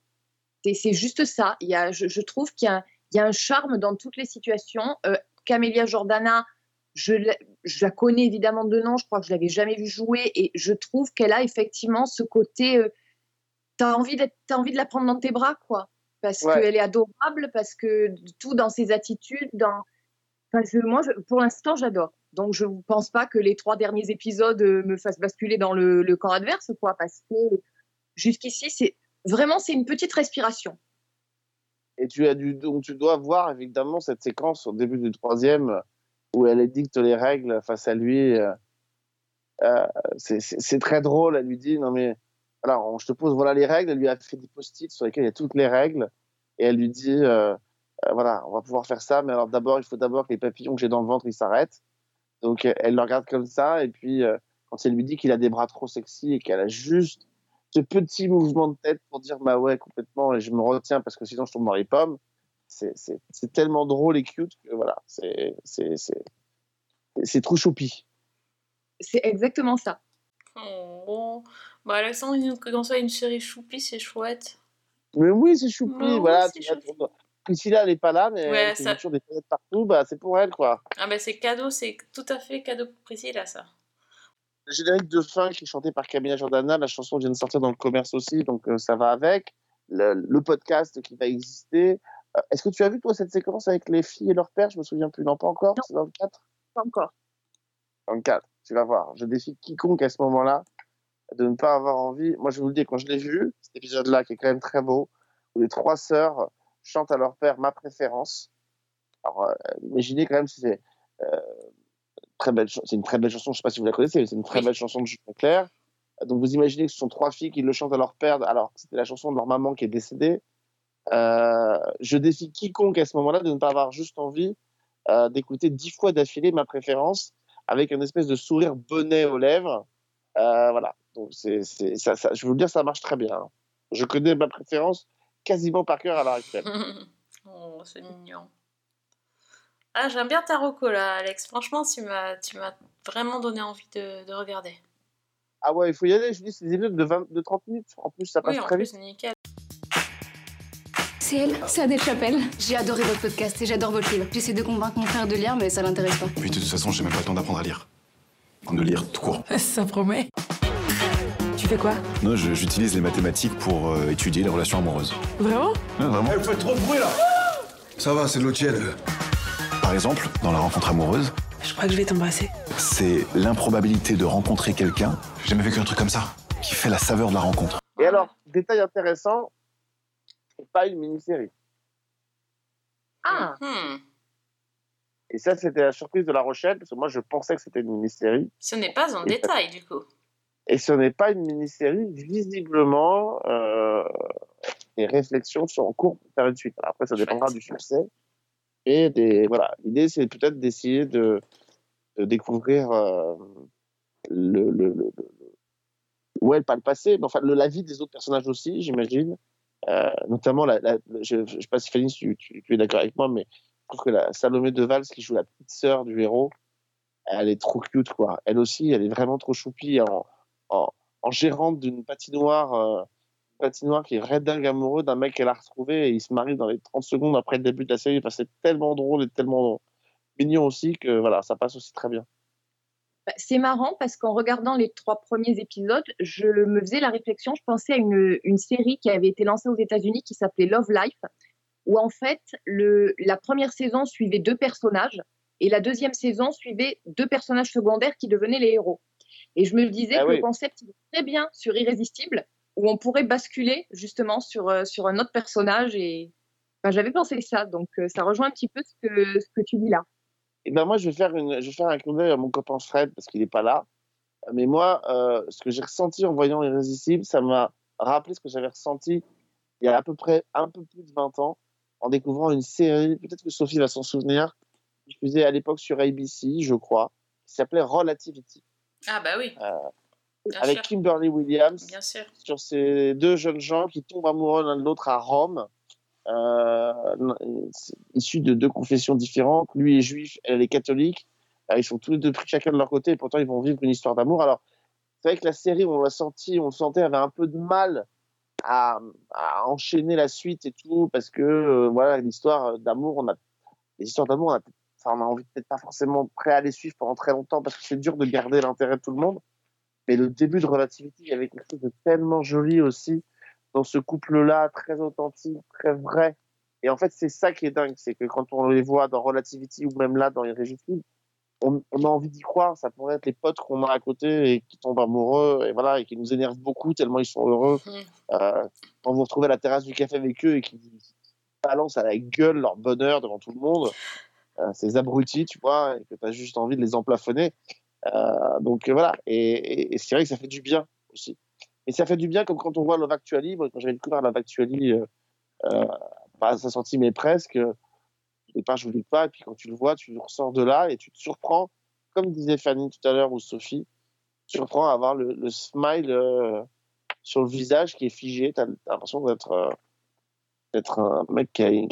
C'est c'est juste ça. Il y a, je, je trouve qu'il y a, il y a un charme dans toutes les situations. Euh, Camélia Jordana, je, la- je la connais évidemment de nom, je crois que je l'avais jamais vue jouer et je trouve qu'elle a effectivement ce côté. Euh, T'as envie, d'être- t'as envie de la prendre dans tes bras, quoi. Parce Ouais. qu'elle est adorable, parce que tout dans ses attitudes, dans. Enfin, je- moi, je- pour l'instant, j'adore. Donc, je ne pense pas que les trois derniers épisodes euh, me fassent basculer dans le, le camp adverse, quoi, parce que jusqu'ici, c'est vraiment c'est une petite respiration. Et tu as dû, donc tu dois voir évidemment cette séquence au début du troisième où elle dicte les règles face à lui. euh, euh, c'est- très drôle. Elle lui dit non mais alors je te pose voilà les règles. Elle lui a fait des post-it sur lesquels il y a toutes les règles et elle lui dit euh, voilà on va pouvoir faire ça mais alors d'abord il faut d'abord que les papillons que j'ai dans le ventre ils s'arrêtent. Donc elle le regarde comme ça et puis quand elle lui dit qu'il a des bras trop sexy et qu'elle a juste ce petit mouvement de tête pour dire bah ouais complètement et je me retiens parce que sinon je tombe dans les pommes c'est c'est- c'est tellement drôle et cute que voilà c'est c'est c'est C'est trop choupi. C'est exactement ça. Oh. Bah, Alexandre, il nous conseille une série choupi, c'est chouette. Mais oui, c'est choupi. Mais voilà, Priscilla, elle est pas là, mais Ouais, elle ça- toujours des fenêtres partout. Bah, c'est pour elle, quoi. Ah, bah, c'est cadeau, c'est tout à fait cadeau pour Priscilla, ça. Le générique de fin qui est chanté par Camilla Jordana, la chanson vient de sortir dans le commerce aussi, donc euh, ça va avec. Le, le podcast qui va exister. Euh, Est-ce que tu as vu, toi, cette séquence avec les filles et leur père? Je me souviens plus, non, pas encore? C'est dans le 4 Pas encore. Dans le 4, tu vas voir. Je défie quiconque à ce moment-là de ne pas avoir envie. Moi, je vous le dis, quand je l'ai vu, cet épisode-là, qui est quand même très beau, où les trois sœurs chantent à leur père ma préférence. Alors, euh, imaginez quand même si c'est euh, très belle, ch- c'est une très belle chanson. Je sais pas si vous la connaissez, mais c'est une très belle chanson de Julien Clerc. Donc, vous imaginez que ce sont trois filles qui le chantent à leur père, alors c'était la chanson de leur maman qui est décédée. Euh, je défie quiconque à ce moment-là de ne pas avoir juste envie euh, d'écouter dix fois d'affilée ma préférence avec un espèce de sourire bonnet aux lèvres. Euh, voilà. Donc, c'est, c'est, ça, ça- je vous le dire, ça marche très bien. hein. Je connais ma préférence quasiment par cœur à l'heure actuelle. oh, c'est mignon. Ah, j'aime bien ta reco, là, Alex. Franchement, tu m'as, tu m'as vraiment donné envie de, de regarder. Ah ouais, il faut y aller. Je dis, c'est des épisodes de, 20, de 30 minutes. En plus, ça passe Oui, en très plus, vite. nickel. C'est elle, c'est Adèle Chapelle. J'ai adoré votre podcast et j'adore votre livre. J'essaie de convaincre mon frère de lire, mais ça l'intéresse pas. Puis de toute façon, j'ai même pas le temps d'apprendre à lire. De lire, tout court. Ça promet. Tu fais quoi? Non, j'utilise les mathématiques pour euh, étudier les relations amoureuses. Vraiment? Ouais, vraiment. vous faites trop de bruit là Ça va, c'est de l'eau tiède. Par exemple, dans la rencontre amoureuse, Je crois que je vais t'embrasser. c'est l'improbabilité de rencontrer quelqu'un. J'ai jamais vécu un truc comme ça. Qui fait la saveur de la rencontre. Et alors, détail intéressant, c'est pas une mini-série. Ah, Hmm. Et ça, c'était la surprise de La Rochelle, parce que moi, je pensais que c'était une mini-série. Ce n'est pas en Et- détail, du coup. Et ce n'est pas une mini-série. Visiblement, euh, les réflexions sont en cours pour faire une suite. Alors après, ça dépendra du succès. Et des, voilà, l'idée, c'est peut-être d'essayer de, de découvrir euh, le, le, le, le- ouais, pas le passé, mais enfin le, la vie des autres personnages aussi, j'imagine. Euh, notamment, la, la- je ne sais pas si Fanny, tu, es d'accord avec moi, mais je trouve que la Salomé de Valls, qui joue la petite sœur du héros, elle est trop cute, quoi. Elle aussi, elle est vraiment trop choupie en, en, gérante d'une patinoire, euh, patinoire qui est vrai dingue amoureux d'un mec qu'elle a retrouvé et il se marie dans les 30 secondes après le début de la série. C'est tellement drôle et tellement mignon aussi que voilà, ça passe aussi très bien. Bah, C'est marrant parce qu'en regardant les trois premiers épisodes, je me faisais la réflexion, je pensais à une, une série qui avait été lancée aux États-Unis qui s'appelait Love Life, où en fait le, la première saison suivait deux personnages et la deuxième saison suivait deux personnages secondaires qui devenaient les héros. Et je me disais Ah que oui. le concept est très bien sur Irrésistible, où on pourrait basculer justement sur, euh, sur un autre personnage et enfin, j'avais pensé ça, donc euh, ça rejoint un petit peu ce que, ce que tu dis là. Et ben moi, je vais faire, une, je vais faire un clin d'œil à mon copain Fred parce qu'il n'est pas là. Mais moi, euh, ce que j'ai ressenti en voyant Irrésistible, ça m'a rappelé ce que j'avais ressenti il y a à peu près un peu plus de 20 ans en découvrant une série, peut-être que Sophie va s'en souvenir, diffusée à l'époque sur ABC, je crois, qui s'appelait Relativity, Ah, bah oui, euh, avec sûr. Kimberly Williams, Bien sûr. sur ces deux jeunes gens qui tombent amoureux l'un de l'autre à Rome, issus de deux confessions différentes. Lui est juif, elle est catholique. Euh, Ils sont tous les deux pris chacun de leur côté et pourtant ils vont vivre une histoire d'amour. Alors, c'est vrai que la série, on l'a senti, on le sentait, avait un peu de mal à, à enchaîner la suite et tout parce que euh, voilà, l'histoire d'amour, on a les histoires d'amour, on a, enfin, on a envie peut-être pas forcément prêt à les suivre pendant très longtemps parce que c'est dur de garder l'intérêt de tout le monde. Mais le début de Relativity, il y avait quelque chose de tellement joli aussi dans ce couple-là, très authentique, très vrai. Et en fait, c'est ça qui est dingue, c'est que quand on les voit dans Relativity ou même là dans Irrésistible, on, on a envie d'y croire. Ça pourrait être les potes qu'on a à côté et qui tombent amoureux et voilà et qui nous énervent beaucoup tellement ils sont heureux. Euh, quand vous retrouvez à la terrasse du café avec eux et qu'ils vous balancent à la gueule leur bonheur devant tout le monde, euh, ces abrutis, tu vois, et que tu as juste envie de les emplafonner. Euh, donc voilà, et, et- et c'est vrai que ça fait du bien aussi. Et ça fait du bien comme quand on voit Love Actually. Moi, quand j'avais découvert Love Actually, euh, euh, pas à sa sortie, mais presque, euh, au départ, je voulais pas. Et puis quand tu le vois, tu ressors de là et tu te surprends, comme disait Fanny tout à l'heure ou Sophie, tu te surprends à avoir le, le smile euh, sur le visage qui est figé. Tu as, l'impression d'être euh, d'être un mec qui,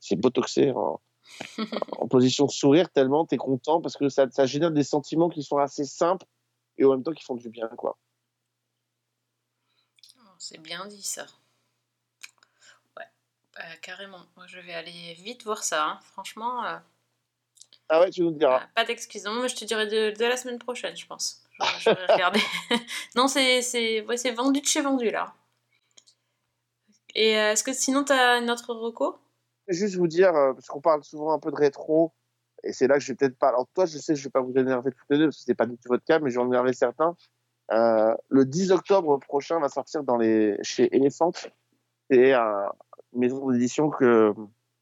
s'est botoxé en, en position sourire tellement t'es content parce que ça, ça génère des sentiments qui sont assez simples et en même temps qui font du bien, quoi. C'est bien dit ça. Ouais, bah, carrément. Moi, je vais aller vite voir ça. hein. Franchement, euh, Ah ouais, tu nous diras. pas d'excuses. Non, mais je te dirai de, de la semaine prochaine, je pense. Je, je vais regarder. non, c'est c'est ouais, c'est vendu de chez vendu là. Et euh, est-ce que sinon t'as une autre reco? Je vais Juste vous dire, euh, parce qu'on parle souvent un peu de rétro, et c'est là que je vais peut-être pas. Alors, toi, je sais, je vais pas vous énerver toutes les deux, parce que c'est pas du tout votre cas, mais je vais en énerver certains. Euh, le 10 octobre prochain va sortir chez Elephant. C'est un- une maison d'édition que,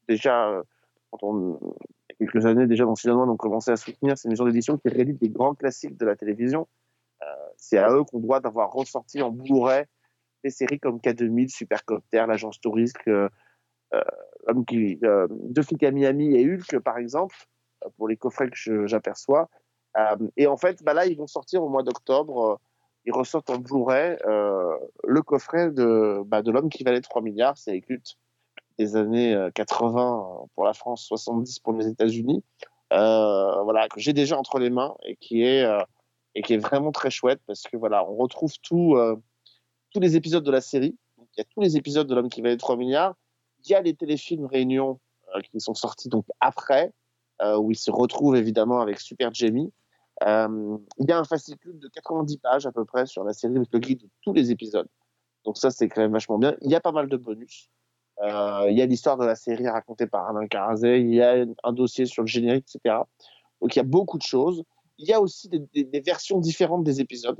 déjà, euh, il y a quelques années, déjà dans Cinéma, on commençait à soutenir. C'est une maison d'édition qui réédite des grands classiques de la télévision. Euh, c'est à eux qu'on doit d'avoir ressorti en Blu-ray des séries comme K2000, Supercopter, l'Agence Touriste, euh, euh, qui, euh, Miami et Hulk, par exemple, euh, pour les coffrets que j'aperçois. Euh, et en fait, bah là, ils vont sortir au mois d'octobre. Euh, ils ressortent en Blu-ray euh, le coffret de, bah, de l'homme qui valait 3 milliards. C'est cultes des années euh, 80 pour la France, 70 pour les États-Unis. Euh, voilà, que j'ai déjà entre les mains et qui est, euh, vraiment très chouette parce que voilà, on retrouve euh, tous les épisodes de la série. Il y a tous les épisodes de l'homme qui valait 3 milliards. Il y a les téléfilms Réunion euh, qui sont sortis donc après, euh, où il se retrouve évidemment avec Super Jamie. Euh, il y a un fascicule de 90 pages à peu près sur la série avec le guide de tous les épisodes. Donc ça, c'est quand même vachement bien. Il y a pas mal de bonus. Euh, il y a l'histoire de la série racontée par Alain Carazé. Il y a un dossier sur le générique, etc. Donc il y a beaucoup de choses. Il y a aussi des, versions différentes des épisodes.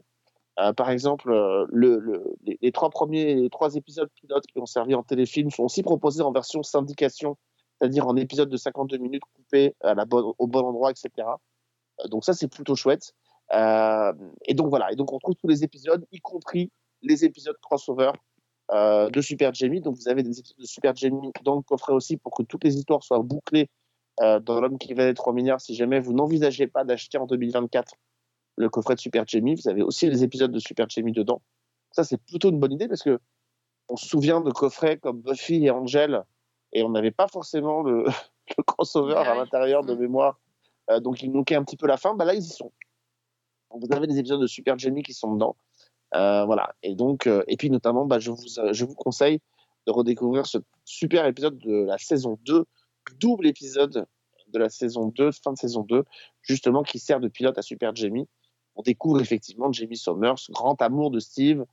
Euh, par exemple, le, le- les, trois premiers, les trois épisodes pilotes qui ont servi en téléfilm sont aussi proposés en version syndication, c'est-à-dire en épisodes de 52 minutes bonne, au bon endroit, etc. Donc ça, c'est plutôt chouette. Euh, et donc voilà, et donc on trouve tous les épisodes, y compris les épisodes crossover euh, de Super Jamie. Donc vous avez des épisodes de Super Jamie dans le coffret aussi pour que toutes les histoires soient bouclées euh, dans l'homme qui valait 3 milliards. Si jamais vous n'envisagez pas d'acheter en 2024 le coffret de Super Jamie, vous avez aussi les épisodes de Super Jamie dedans. Ça, c'est plutôt une bonne idée parce que on se souvient de coffrets comme Buffy et Angel et on n'avait pas forcément le, le crossover à l'intérieur de mémoire. Euh, donc il manquait un petit peu la fin. Bah là, ils y sont. Vous avez des épisodes de Super Jamie qui sont dedans. Euh, voilà. Et donc, euh, et puis notamment, bah, je, vous, je vous conseille de redécouvrir ce super épisode de la saison 2, double épisode de la saison 2, fin de saison 2, justement, qui sert de pilote à Super Jamie. On découvre effectivement Jamie Summers, grand amour de Steve,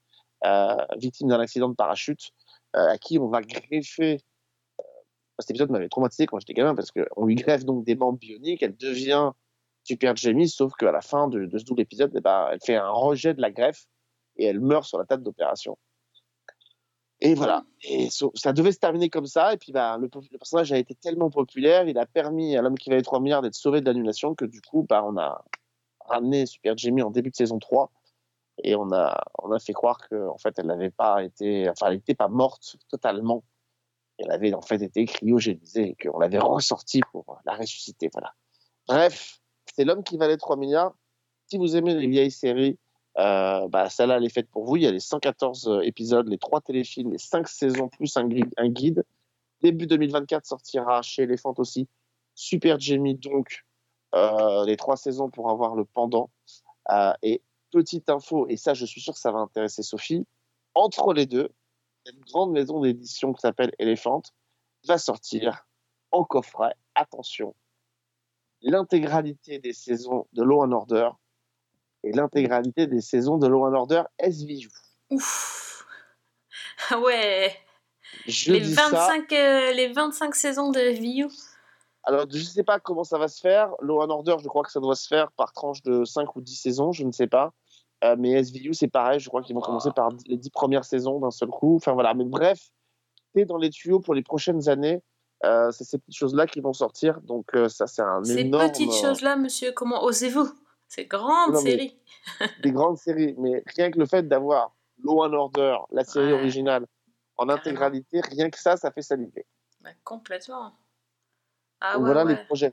victime d'un accident de parachute, à qui on va greffer. Cet épisode m'avait traumatisé quand j'étais gamin parce qu'on lui greffe donc des membres bioniques, elle devient Super Jamie, sauf qu'à la fin de, ce double épisode, eh ben, elle fait un rejet de la greffe et elle meurt sur la table d'opération. Et voilà. Et ça devait se terminer comme ça. Et puis, bah, le, personnage a été tellement populaire, il a permis à l'homme qui valait 3 milliards d'être sauvé de l'annulation que du coup, bah, on a ramené Super Jamie en début de saison 3. Et on a, fait croire qu'en en fait, elle n'avait pas été, enfin, elle n'était pas morte totalement. Elle avait en fait été cryogénisée et qu'on l'avait ressortie pour la ressusciter. Voilà. Bref, c'est l'homme qui valait 3 milliards. Si vous aimez les vieilles séries, euh, bah, celle-là, elle est faite pour vous. Il y a les 114 épisodes, les 3 téléfilms, les 5 saisons, plus un, gui- un guide. Début 2024 sortira chez Elephant aussi. Super Jamie, donc, euh, les 3 saisons pour avoir le pendant. Euh, et petite info, et ça, je suis sûr que ça va intéresser Sophie, entre les deux, une grande maison d'édition qui s'appelle Elephant va sortir en coffret, attention, l'intégralité des saisons de Law and Order et l'intégralité des saisons de Law and Order SVU. Ouf Ah ouais Je les, dis ça. 25, euh, les 25 saisons de VU. Alors, je ne sais pas comment ça va se faire. Law and Order, je crois que ça doit se faire par tranche de 5 ou 10 saisons, je ne sais pas. Euh, mais SVU, c'est pareil, je crois qu'ils vont commencer par les 10 premières saisons d'un seul coup. Enfin voilà, mais bref, c'est dans les tuyaux pour les prochaines années. Euh, c'est ces petites choses-là qui vont sortir. Donc, euh, ça, c'est un Ces énorme. petites choses-là, monsieur, comment osez-vous? Ces grandes Non, séries. des grandes séries. Mais rien que le fait d'avoir Law and Order, la série Ouais. originale, en intégralité, rien que ça, ça fait saliver. Bah, complètement. Ah Donc ouais, voilà ouais. les projets.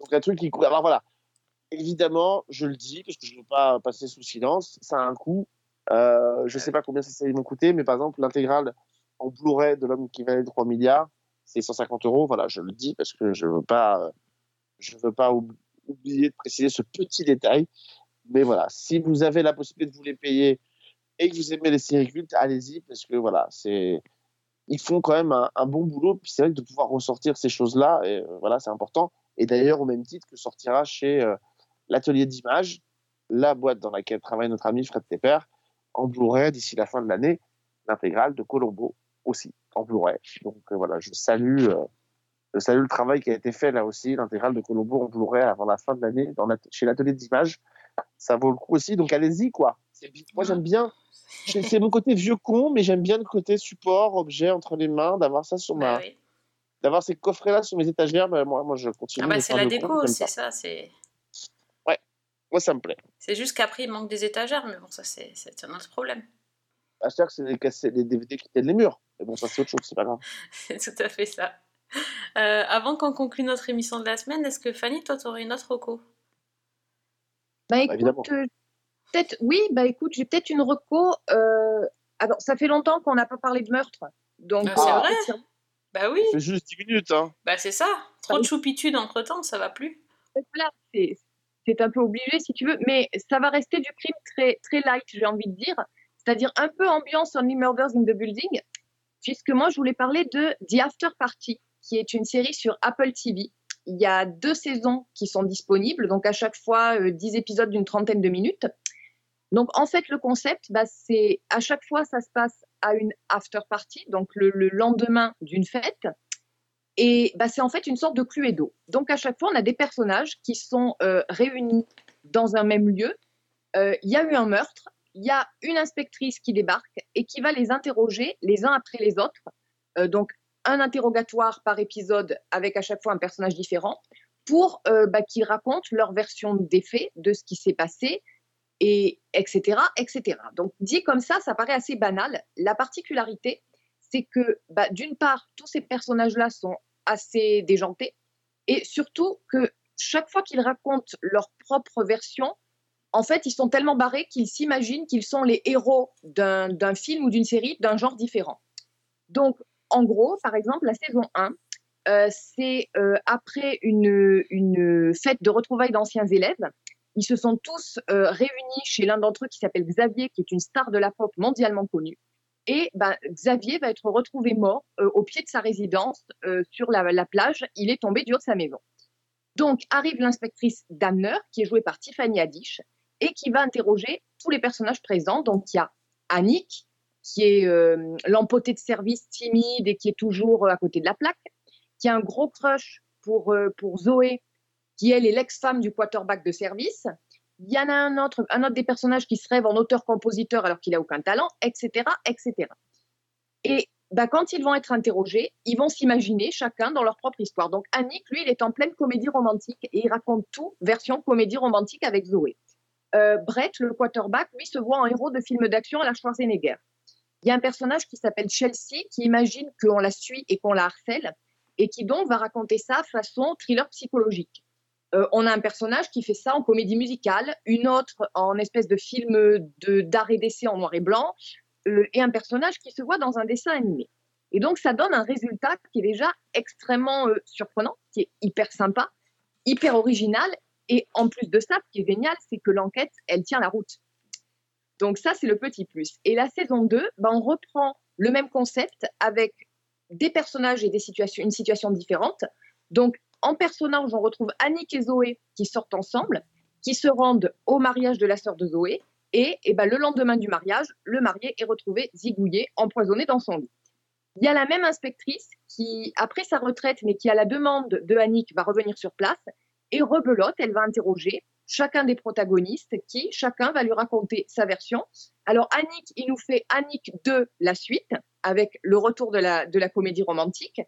Donc un truc qui. Alors voilà, évidemment, je le dis parce que je ne veux pas passer sous silence, ça a un coût. Euh, je ne sais pas combien ces séries m'ont coûté, mais par exemple, l'intégrale en Blu-ray de l'homme qui valait 3 milliards, c'est 150 euros. Voilà, je le dis parce que je veux pas, je veux pas oub- oublier de préciser ce petit détail. Mais voilà, si vous avez la possibilité de vous les payer et que vous aimez les séries cultes, allez-y parce que voilà, c'est ils font quand même un, un bon boulot. Puis c'est vrai que de pouvoir ressortir ces choses-là, et, euh, voilà, c'est important. Et d'ailleurs, au même titre que sortira chez euh, l'atelier d'images, la boîte dans laquelle travaille notre ami Fred Tepper, en Blu-ray d'ici la fin de l'année, l'intégrale de Colombo aussi en Blu-ray. Donc euh, voilà, je salue, euh, je salue le travail qui a été fait là aussi, l'intégrale de Colombo en Blu-ray avant la fin de l'année chez l'atelier d'images. Ça vaut le coup aussi, donc allez-y quoi. Moi j'aime bien, c'est mon côté vieux con, mais j'aime bien le côté support, objet entre les mains, d'avoir ça sur ma, Bah oui. d'avoir ces coffrets là sur mes étagères. bah, moi, moi je continue. Ah bah c'est la déco, c'est ça. ça. C'est Moi ça me plaît. c'est juste qu'après il manque des étagères, mais bon ça c'est c'est un autre problème. À chaque que c'est les, cassettes- les DVD qui tiennent les murs. Mais bon, ça c'est autre chose, c'est pas grave. C'est tout à fait ça. Euh, avant qu'on conclue notre émission de la semaine, est-ce que Fanny, toi, t'aurais une autre reco? Bah évidemment. écoute, euh, peut-être, oui, bah écoute, j'ai peut-être une reco. euh, alors, ça fait longtemps qu'on n'a pas parlé de meurtre. Donc, Ah, c'est vrai? c'est- Bah oui, Ça fait juste 10 minutes, hein. bah c'est ça. Trop de choupitude entre temps, ça va plus. voilà, c'est c'est un peu obligé si tu veux, mais ça va rester du crime très, très light, j'ai envie de dire. C'est-à-dire un peu ambiance Only Murders in the Building, puisque moi je voulais parler de The After Party, qui est une série sur Apple TV. Il y a deux saisons qui sont disponibles, donc à chaque fois euh, 10 épisodes d'une trentaine de minutes. Donc en fait le concept, bah, c'est à chaque fois ça se passe à une after party, donc le, le lendemain d'une fête. Et bah, c'est en fait une sorte de cluedo. Donc à chaque fois, on a des personnages qui sont euh, réunis dans un même lieu. Euh, Il y a eu un meurtre, il y a une inspectrice qui débarque et qui va les interroger les uns après les autres. Euh, donc un interrogatoire par épisode avec à chaque fois un personnage différent pour bah, qu'ils racontent leur version des faits, de ce qui s'est passé, et etc., etc. Donc dit comme ça, ça paraît assez banal. La particularité, c'est que bah, d'une part, tous ces personnages-là sont assez déjantés, et surtout que chaque fois qu'ils racontent leur propre version, en fait, ils sont tellement barrés qu'ils s'imaginent qu'ils sont les héros d'un film ou d'une série d'un genre différent. Donc, en gros, par exemple, la saison 1, euh, c'est euh, après une, une fête de retrouvailles d'anciens élèves. Ils se sont tous euh, réunis chez l'un d'entre eux qui s'appelle Xavier, qui est une star de la pop mondialement connue. Et ben, Xavier va être retrouvé mort euh, au pied de sa résidence euh, sur la, la plage. Il est tombé du haut de sa maison. Donc arrive l'inspectrice Damner, qui est jouée par Tiffany Haddish, et qui va interroger tous les personnages présents. Donc il y a Annick, qui est euh, l'empotée de service timide et qui est toujours euh, à côté de la plaque, qui a un gros crush pour, pour Zoé, qui elle est l'ex-femme du quarterback de service. Il y en a un autre, un autre des personnages qui se rêve en auteur-compositeur alors qu'il a aucun talent, etc., etc. Et bah, quand ils vont être interrogés, ils vont s'imaginer chacun dans leur propre histoire. Donc Annick, lui, il est en pleine comédie romantique et il raconte tout version comédie romantique avec Zoé. Euh, Brett, le quarterback, lui, se voit en héros de film d'action à la Schwarzenegger. Il y a un personnage qui s'appelle Chelsea qui imagine qu'on la suit et qu'on la harcèle et qui donc va raconter ça façon thriller psychologique. Euh, on a un personnage qui fait ça en comédie musicale, une autre en espèce de film d'art et d'essai en noir et blanc, et un personnage qui se voit dans un dessin animé. Et donc ça donne un résultat qui est déjà extrêmement euh, surprenant, qui est hyper sympa, hyper original, et en plus de ça, ce qui est génial, c'est que l'enquête, elle tient la route. Donc ça, c'est le petit plus. Et la saison 2, ben, on reprend le même concept avec des personnages et des situations, une situation différente. Donc en personnage, on retrouve Annick et Zoé qui sortent ensemble, qui se rendent au mariage de la sœur de Zoé. Et, et ben, le lendemain du mariage, le marié est retrouvé zigouillé, empoisonné dans son lit. Il y a la même inspectrice qui, après sa retraite, mais qui, à la demande de Annick, va revenir sur place. Et rebelote, elle va interroger chacun des protagonistes qui, chacun va lui raconter sa version. Alors Annick, il nous fait Annick 2, la suite, avec le retour de la, de la comédie romantique.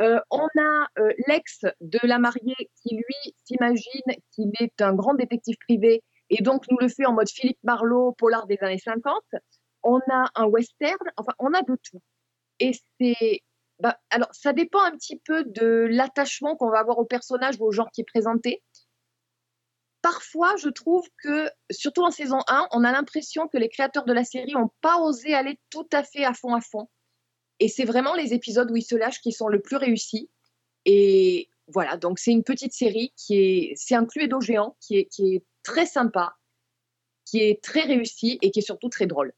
Euh, on a euh, l'ex de la mariée qui, lui, s'imagine qu'il est un grand détective privé et donc nous le fait en mode Philippe Marlowe, polar des années 50. On a un western, enfin, on a de tout. Et c'est. Bah, alors, ça dépend un petit peu de l'attachement qu'on va avoir au personnage ou au genre qui est présenté. Parfois, je trouve que, surtout en saison 1, on a l'impression que les créateurs de la série n'ont pas osé aller tout à fait à fond à fond. Et c'est vraiment les épisodes où il se lâche qui sont le plus réussis. Et voilà, donc c'est une petite série qui est, c'est un Cluedo géant qui est, qui est très sympa, qui est très réussi et qui est surtout très drôle.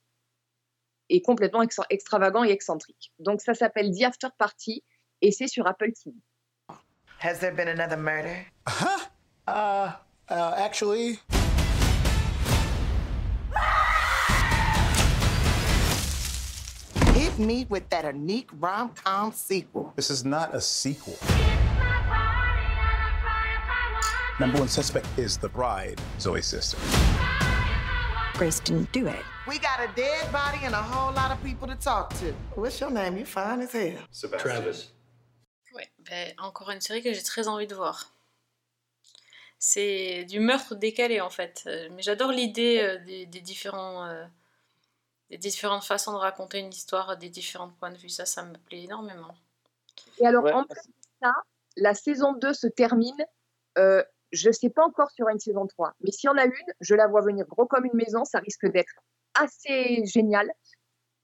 Et complètement extra- extravagant et excentrique. Donc ça s'appelle The After Party et c'est sur Apple TV. Has there been another murder? Huh? Uh, uh, actually. Me with that unique rom-com sequel. This is not a sequel. Number one suspect is the bride, Zoe's sister. Grace didn't do it. We got a dead body and a whole lot of people to talk to. What's your name? You fine as hell. Travis. Ouais, ben, encore une série que j'ai très envie de voir. C'est du meurtre décalé en fait. Euh, Mais j'adore l'idée euh, des, des différents, euh, des différentes façons de raconter une histoire, des différents points de vue. Ça, ça me plaît énormément. Et alors, Ouais. en plus de ça, la saison 2 se termine. euh, je ne sais pas encore sur une saison 3, mais s'il y en a une, je la vois venir gros comme une maison. Ça risque d'être assez génial.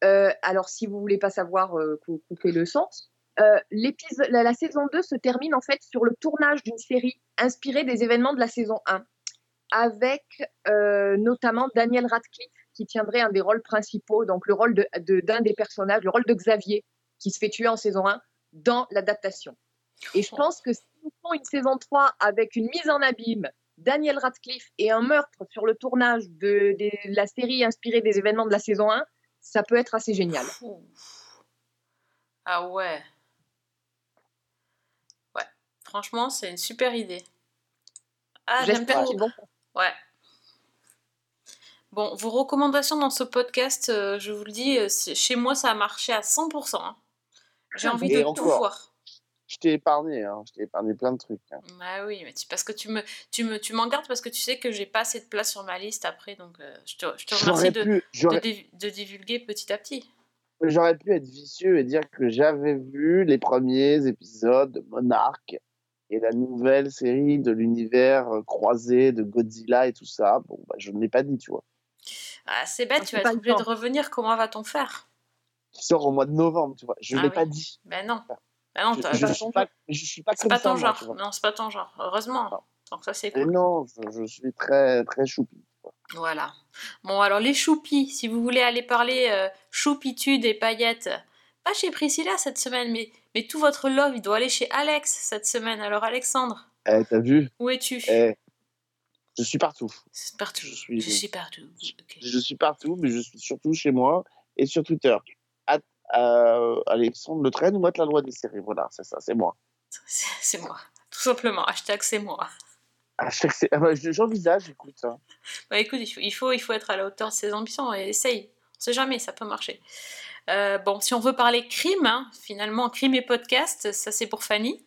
Euh, alors, si vous voulez pas savoir, euh, cou- coupez le son. Euh, l'épisode- la, la saison 2 se termine en fait sur le tournage d'une série inspirée des événements de la saison 1, avec euh, notamment Daniel Radcliffe qui tiendrait un des rôles principaux, donc le rôle de- de- d'un des personnages, le rôle de Xavier, qui se fait tuer en saison 1 dans l'adaptation. Et je pense que si nous font une saison 3 avec une mise en abîme, Daniel Radcliffe et un meurtre sur le tournage de, de la série inspirée des événements de la saison 1, ça peut être assez génial. Ah ouais. Ouais. Franchement, c'est une super idée. Ah, j'aime vont Ouais. Bon, vos recommandations dans ce podcast, euh, je vous le dis, euh, chez moi, ça a marché à 100%. hein. J'ai envie Et de tout voir. Je t'ai épargné, hein. je t'ai épargné plein de trucs. hein. Bah oui, mais tu- parce que tu me, tu me, tu m'en gardes parce que tu sais que j'ai pas assez de place sur ma liste après, donc euh, je te, je te remercie de, pu- de, divulguer petit à petit. J'aurais pu être vicieux et dire que j'avais vu les premiers épisodes de Monarch et la nouvelle série de l'univers croisé de Godzilla et tout ça. Bon, bah, je ne l'ai pas dit, tu vois. Ah, c'est bête, tu vas pas être obligé de revenir, comment va-t-on faire? Qui sort au mois de novembre, tu vois. Je ne Ah l'ai oui. pas dit. Ben non. Ben non, Je, je t'as- suis pas, je suis pas c'est comme pas ça, ton moi, genre. Non, c'est pas ton genre. Heureusement. Donc ça, c'est Et cool. non, je, je suis très, très choupi. Voilà. Bon, alors les choupis, si vous voulez aller parler euh, choupitude et paillettes, pas chez Priscilla cette semaine, mais, mais tout votre love, il doit aller chez Alex cette semaine. Alors Alexandre, Eh, t'as vu? où es-tu? Eh, je suis partout. Partout. Je suis, Je suis partout. Je suis partout, mais je suis surtout chez moi et sur Twitter. At- euh, Alexandre Le Train ou Matt la loi des séries. Voilà, c'est ça, c'est moi. C'est moi. Tout simplement. Hashtag c'est moi. À sé- ah bah, je- J'envisage, écoute. hein. Bah écoute, il faut, il faut, il faut être à la hauteur de ses ambitions et essaye. On sait jamais, ça peut marcher. Euh, bon, si on veut parler crime, hein, finalement, crime et podcast, ça c'est pour Fanny.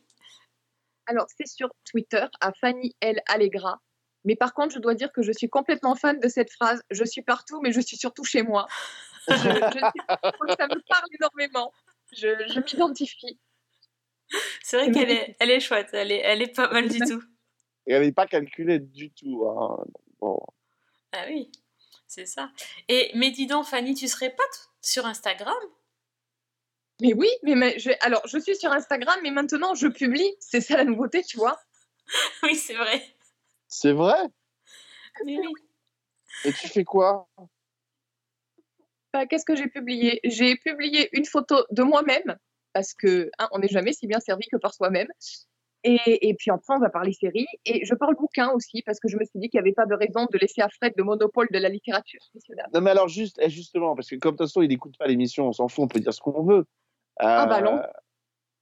Alors, c'est sur Twitter, à Fanny L. Allegra. Mais par contre, je dois dire que je suis complètement fan de cette phrase. Je suis partout, mais je suis surtout chez moi. Je, je ça me parle énormément. Je, je m'identifie. C'est vrai qu'elle est, elle est chouette, elle est, elle est pas mal du tout. Et elle n'est pas calculée du tout. hein. Bon. Ah oui, c'est ça. Et mais dis donc, Fanny, tu serais pas sur Instagram? Mais oui, mais, mais je, alors je suis sur Instagram, mais maintenant je publie. C'est ça la nouveauté, tu vois. Oui, c'est vrai. C'est vrai? Mais oui. Et tu fais quoi? Bah, Qu'est-ce que j'ai publié? J'ai publié une photo de moi-même, parce que hein, on n'est jamais si bien servi que par soi-même. Et, et puis après, on va parler série. Et je parle bouquin aussi, parce que je me suis dit qu'il n'y avait pas de raison de laisser à Fred le monopole de la littérature. Non, mais alors, juste, eh, justement, parce que comme de toute façon, il n'écoute pas l'émission, on s'en fout, on peut dire ce qu'on veut. Ah, bah Euh, non.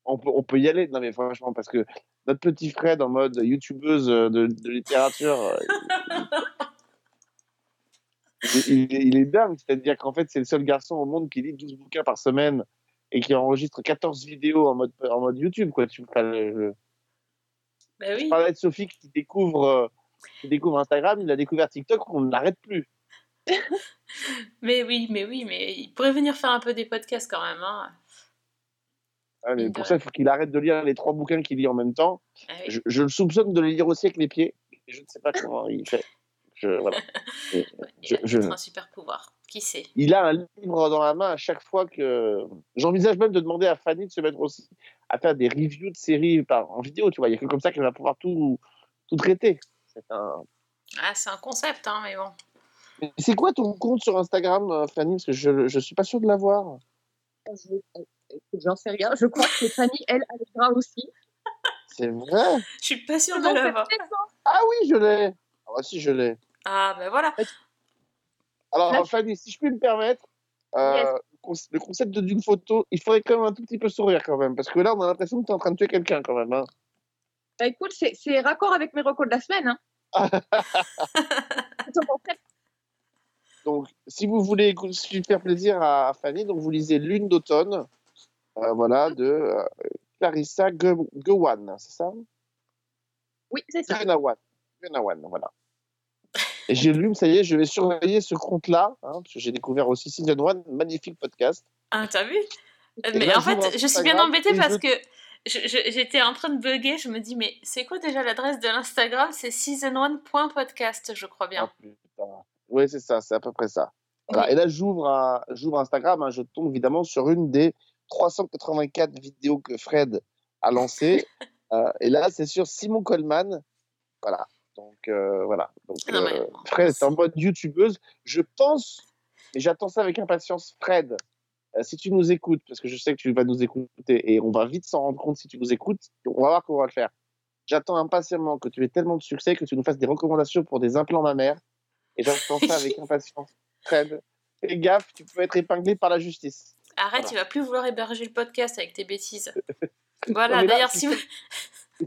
On peut, on peut y aller. Non, mais franchement, parce que notre petit Fred en mode youtubeuse de, de littérature, euh, il, il est- il est dingue. C'est-à-dire qu'en fait, c'est le seul garçon au monde qui lit 12 bouquins par semaine et qui enregistre 14 vidéos en mode, en mode YouTube. Quoi. Tu, enfin, Bah Je oui. parlais de Sophie qui découvre, euh, qui découvre Instagram, il a découvert TikTok, on n'arrête plus. Mais oui, mais oui, mais il pourrait venir faire un peu des podcasts quand même. Hein. Ah, mais pour ça, il faut qu'il arrête de lire les trois bouquins qu'il lit en même temps. Ah oui. Je, je le soupçonne de les lire aussi avec les pieds. Et Je ne sais pas comment il fait. Je, voilà. Et, Il a je- un super pouvoir. Qui sait? Il a un livre dans la main à chaque fois que. J'envisage même de demander à Fanny de se mettre aussi à faire des reviews de séries par, en vidéo, tu vois. Il y a que comme ça qu'elle va pouvoir tout, tout traiter. C'est un. Ah, c'est un concept, hein, mais bon. C'est quoi ton compte sur Instagram, euh, Fanny? Parce que je, je suis pas sûr de l'avoir. Je- écoute, J'en sais rien. Je crois que Fanny, elle, arrivera aussi. C'est vrai Je suis pas sûre de l'avoir. Ah oui, je l'ai Ah bah si, je l'ai. Ah, ben voilà. Alors, Là, euh, Fanny, si je puis me permettre, euh, Yes. le conce- le concept de- d'une photo, il faudrait quand même un tout petit peu sourire quand même. Parce que là, on a l'impression que tu es en train de tuer quelqu'un quand même. hein. Bah, écoute, c'est raccord avec mes recos de la semaine. Hein. Donc, si vous voulez faire plaisir à Fanny, donc vous lisez Lune d'automne, voilà, de euh, Clarissa Gewan, c'est ça? Oui, c'est ça. Genawan, voilà. Et j'ai lu, ça y est, je vais surveiller ce compte-là, hein, parce que j'ai découvert aussi Season 1, magnifique podcast. Ah, t'as vu? Et Mais en fait, je suis bien embêtée parce je- que j'étais en train de bugger. Je me dis, mais c'est quoi déjà l'adresse de l'Instagram? C'est season1.podcast, je crois bien. Oui, c'est ça, c'est à peu près ça. Voilà. Oui. Et là, j'ouvre Instagram, hein, je tombe évidemment sur une des 384 vidéos que Fred a lancées. Euh, et là, c'est sur Simon Coleman. Voilà. Donc, euh, voilà. Donc, Non, mais euh, Fred est en mode youtubeuse. Je pense, et j'attends ça avec impatience, Fred, si tu nous écoutes, parce que je sais que tu vas nous écouter, et on va vite s'en rendre compte si tu nous écoutes, on va voir comment on va le faire. J'attends impatiemment que tu aies tellement de succès que tu nous fasses des recommandations pour des implants mammaires. Et j'attends ça avec impatience. Fred, fais gaffe, tu peux être épinglé par la justice. Arrête, Voilà. il va plus vouloir héberger le podcast avec tes bêtises. Voilà, d'ailleurs, c'est- si vous...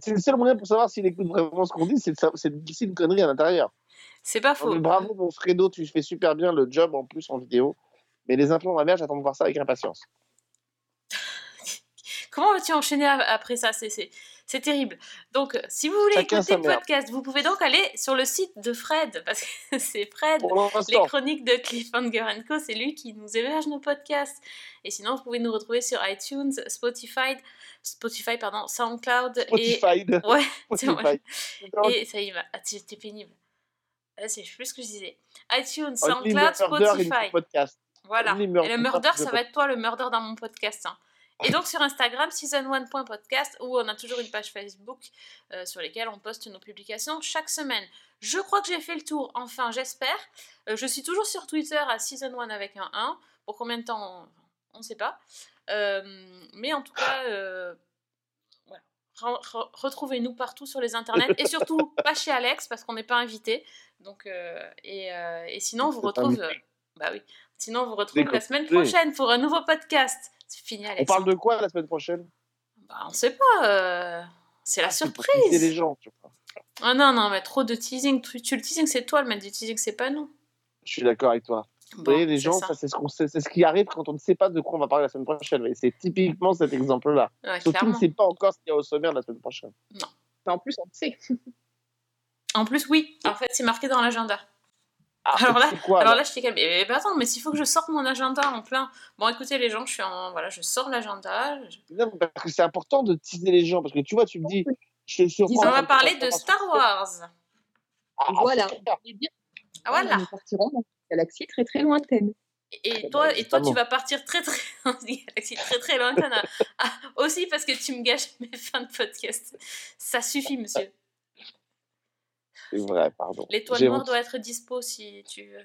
C'est le seul moyen pour savoir s'il écoute vraiment ce qu'on dit, c'est de, glisser une connerie à l'intérieur. C'est pas faux. bravo, mon Fredo, tu fais super bien le job en plus en vidéo. Mais les implants mammaires, j'attends de voir ça avec impatience. Comment vas-tu enchaîner après ça? C'est- C'est terrible. Donc, euh, si vous voulez Chacun écouter le podcast, vous pouvez donc aller sur le site de Fred, parce que c'est Fred, les chroniques de Cliffhanger Co. C'est lui qui nous héberge nos podcasts. Et sinon, vous pouvez nous retrouver sur iTunes, Spotify, Spotify pardon, SoundCloud Spotify. et ouais. Spotify. Et ça y va. Ah, c'était pénible. Ah, c'est plus ce que je disais. iTunes, Only SoundCloud, Spotify. podcast. Voilà. Et le murder, ça va être toi le murder dans mon podcast. hein. Et donc sur Instagram, season1.podcast, où on a toujours une page Facebook euh, sur lesquelles on poste nos publications chaque semaine. Je crois que j'ai fait le tour, enfin j'espère. Euh, je suis toujours sur Twitter à season1 avec un 1. Pour combien de temps On ne sait pas. Euh, mais en tout cas, voilà. Re- re- retrouvez-nous partout sur les internets et surtout pas chez Alex parce qu'on n'est pas invité. Donc, et, et sinon, on vous retrouve. bah oui. Sinon, on vous retrouve la semaine prochaine pour un nouveau podcast. On parle de quoi la semaine prochaine? Bah, on sait pas. euh, C'est la C'est les surprise. gens, tu vois. Ah non, non, mais trop de teasing. Tu, tu le teasing, c'est toi le maître du teasing, c'est pas nous. Je suis d'accord avec toi. Vous voyez, les gens, ça. ça, c'est ce, qu'on sait- c'est ce qui arrive quand on ne sait pas de quoi on va parler la semaine prochaine. Et c'est typiquement cet exemple-là. Ouais, Surtout clairement. ne sait pas encore ce qu'il y a au sommaire de la semaine prochaine. Non. Mais en plus, on le sait. En plus, oui. En fait, c'est marqué dans l'agenda. Ah, alors là, quoi, alors là, je t'ai calmé. Mais, mais attends, mais s'il faut que je sorte mon agenda en plein. Bon, écoutez, les gens, je suis en. Voilà, je sors l'agenda. je- Non, parce que c'est important de teaser les gens. Parce que tu vois, tu me dis. Je suis On va parler de Star Wars. Ah, voilà. Ah, voilà. Nous partirons dans une galaxie très très lointaine. Et toi, et toi tu vas partir très très dans une galaxie très très lointaine. Ah, aussi parce que tu me gâches mes fins de podcast. Ça suffit, monsieur. C'est vrai, pardon. L'étoile noire honte. doit être dispo si tu veux.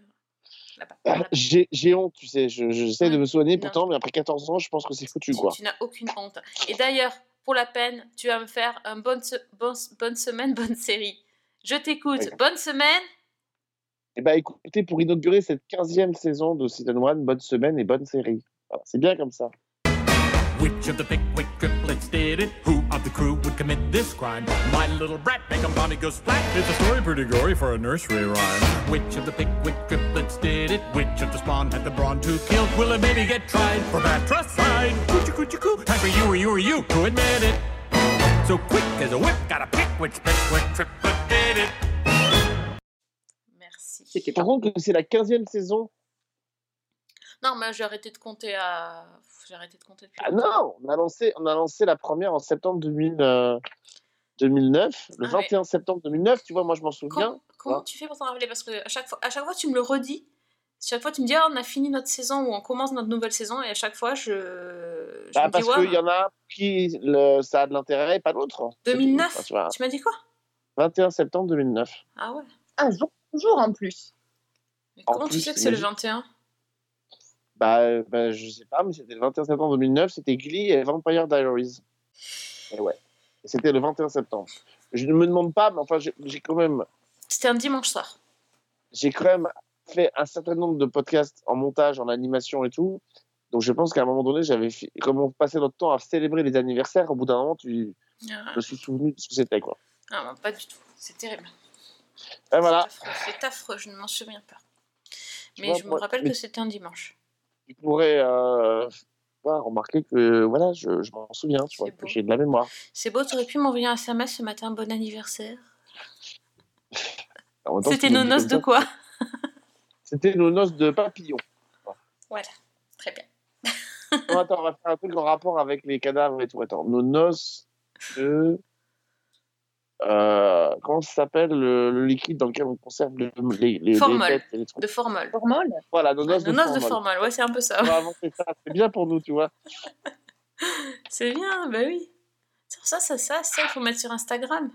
Ah, J'ai honte, tu sais. Je- J'essaie de me soigner Non. pourtant, mais après 14 ans, je pense que c'est foutu, quoi. Tu n'as aucune honte. Et d'ailleurs, pour la peine, tu vas me faire un bonne, se- bon- bonne semaine, bonne série. Je t'écoute. Ouais. Bonne semaine. Eh ben, écoutez, pour inaugurer cette 15e saison de Season 1, bonne semaine et bonne série. Voilà, c'est bien comme ça. Which of the Pickwick triplets did it? Who of the crew would commit this crime? My little brat, make 'em Bonnie go splat. It's a story pretty gory for a nursery rhyme. Which of the Pickwick triplets did it? Which of the spawn had the brawn to kill? Will it maybe get tried for matricide? Coochie coochie coo. Time for you or you or you to admit it. So quick as a whip, got a pick which Pickwick triplet did it. Merci. Par contre, que c'est la 15e saison. Non, mais j'ai arrêté de compter à. J'ai arrêté de compter depuis. Ah non, on a lancé, on a lancé la première en septembre 2000, euh, 2009, le Ah ouais. 21 septembre 2009, tu vois, moi je m'en souviens. Comment tu fais pour t'en rappeler? Parce que à chaque, fois, à chaque fois, tu me le redis. Chaque fois, tu me dis, ah, on a fini notre saison ou on commence notre nouvelle saison. Et à chaque fois, je, je Bah, me parce dis, ouais, qu'il y en a un qui le, ça a de l'intérêt et pas l'autre. 2009 Enfin, tu vois, Tu m'as dit quoi? 21 septembre 2009. Ah ouais. Un jour, toujours en plus. Mais En comment tu plus, sais que c'est le imagine. 21 Bah, euh, bah, je sais pas, mais c'était le 21 septembre 2009, c'était Glee et Vampire Diaries. Et ouais. C'était le 21 septembre. Je ne me demande pas, mais enfin, j'ai quand même, C'était un dimanche soir. j'ai quand même fait un certain nombre de podcasts en montage, en animation et tout. Donc je pense qu'à un moment donné, j'avais, fi- comme on passait notre temps à célébrer les anniversaires, au bout d'un moment, tu, Ah, je me suis souvenu de ce que c'était, quoi. ah, non, pas du tout. C'est terrible. Et voilà. C'est affreux, je ne m'en souviens pas. Mais je me rappelle mais- que c'était un dimanche. Tu pourrais euh, remarquer que, voilà, je, je m'en souviens, tu vois, que j'ai de la mémoire. C'est beau, tu aurais pu m'envoyer un SMS ce matin, bon anniversaire. C'était nos noces de quoi? C'était nos noces de papillon. Voilà, très bien. Non, attends, on va faire un truc en rapport avec les cadavres et tout. Attends, nos noces de. Euh, comment ça s'appelle le, le liquide dans lequel on conserve le- les, les, les Formol. bêtes et les trucs De formol. Formol? Voilà, nos noces Nos de noces de formol. formol, ouais, c'est un peu ça. C'est bien pour nous, tu vois. C'est bien, bah oui. Sur ça, ça, ça, ça, il faut mettre sur Instagram.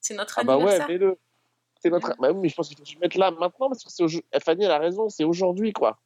C'est notre Ah bah ouais, mets-le. C'est notre. Bah oui, mais je pense qu'il faut se mettre là maintenant parce que c'est aujourd'hui. Fanny, elle a raison, c'est aujourd'hui, quoi.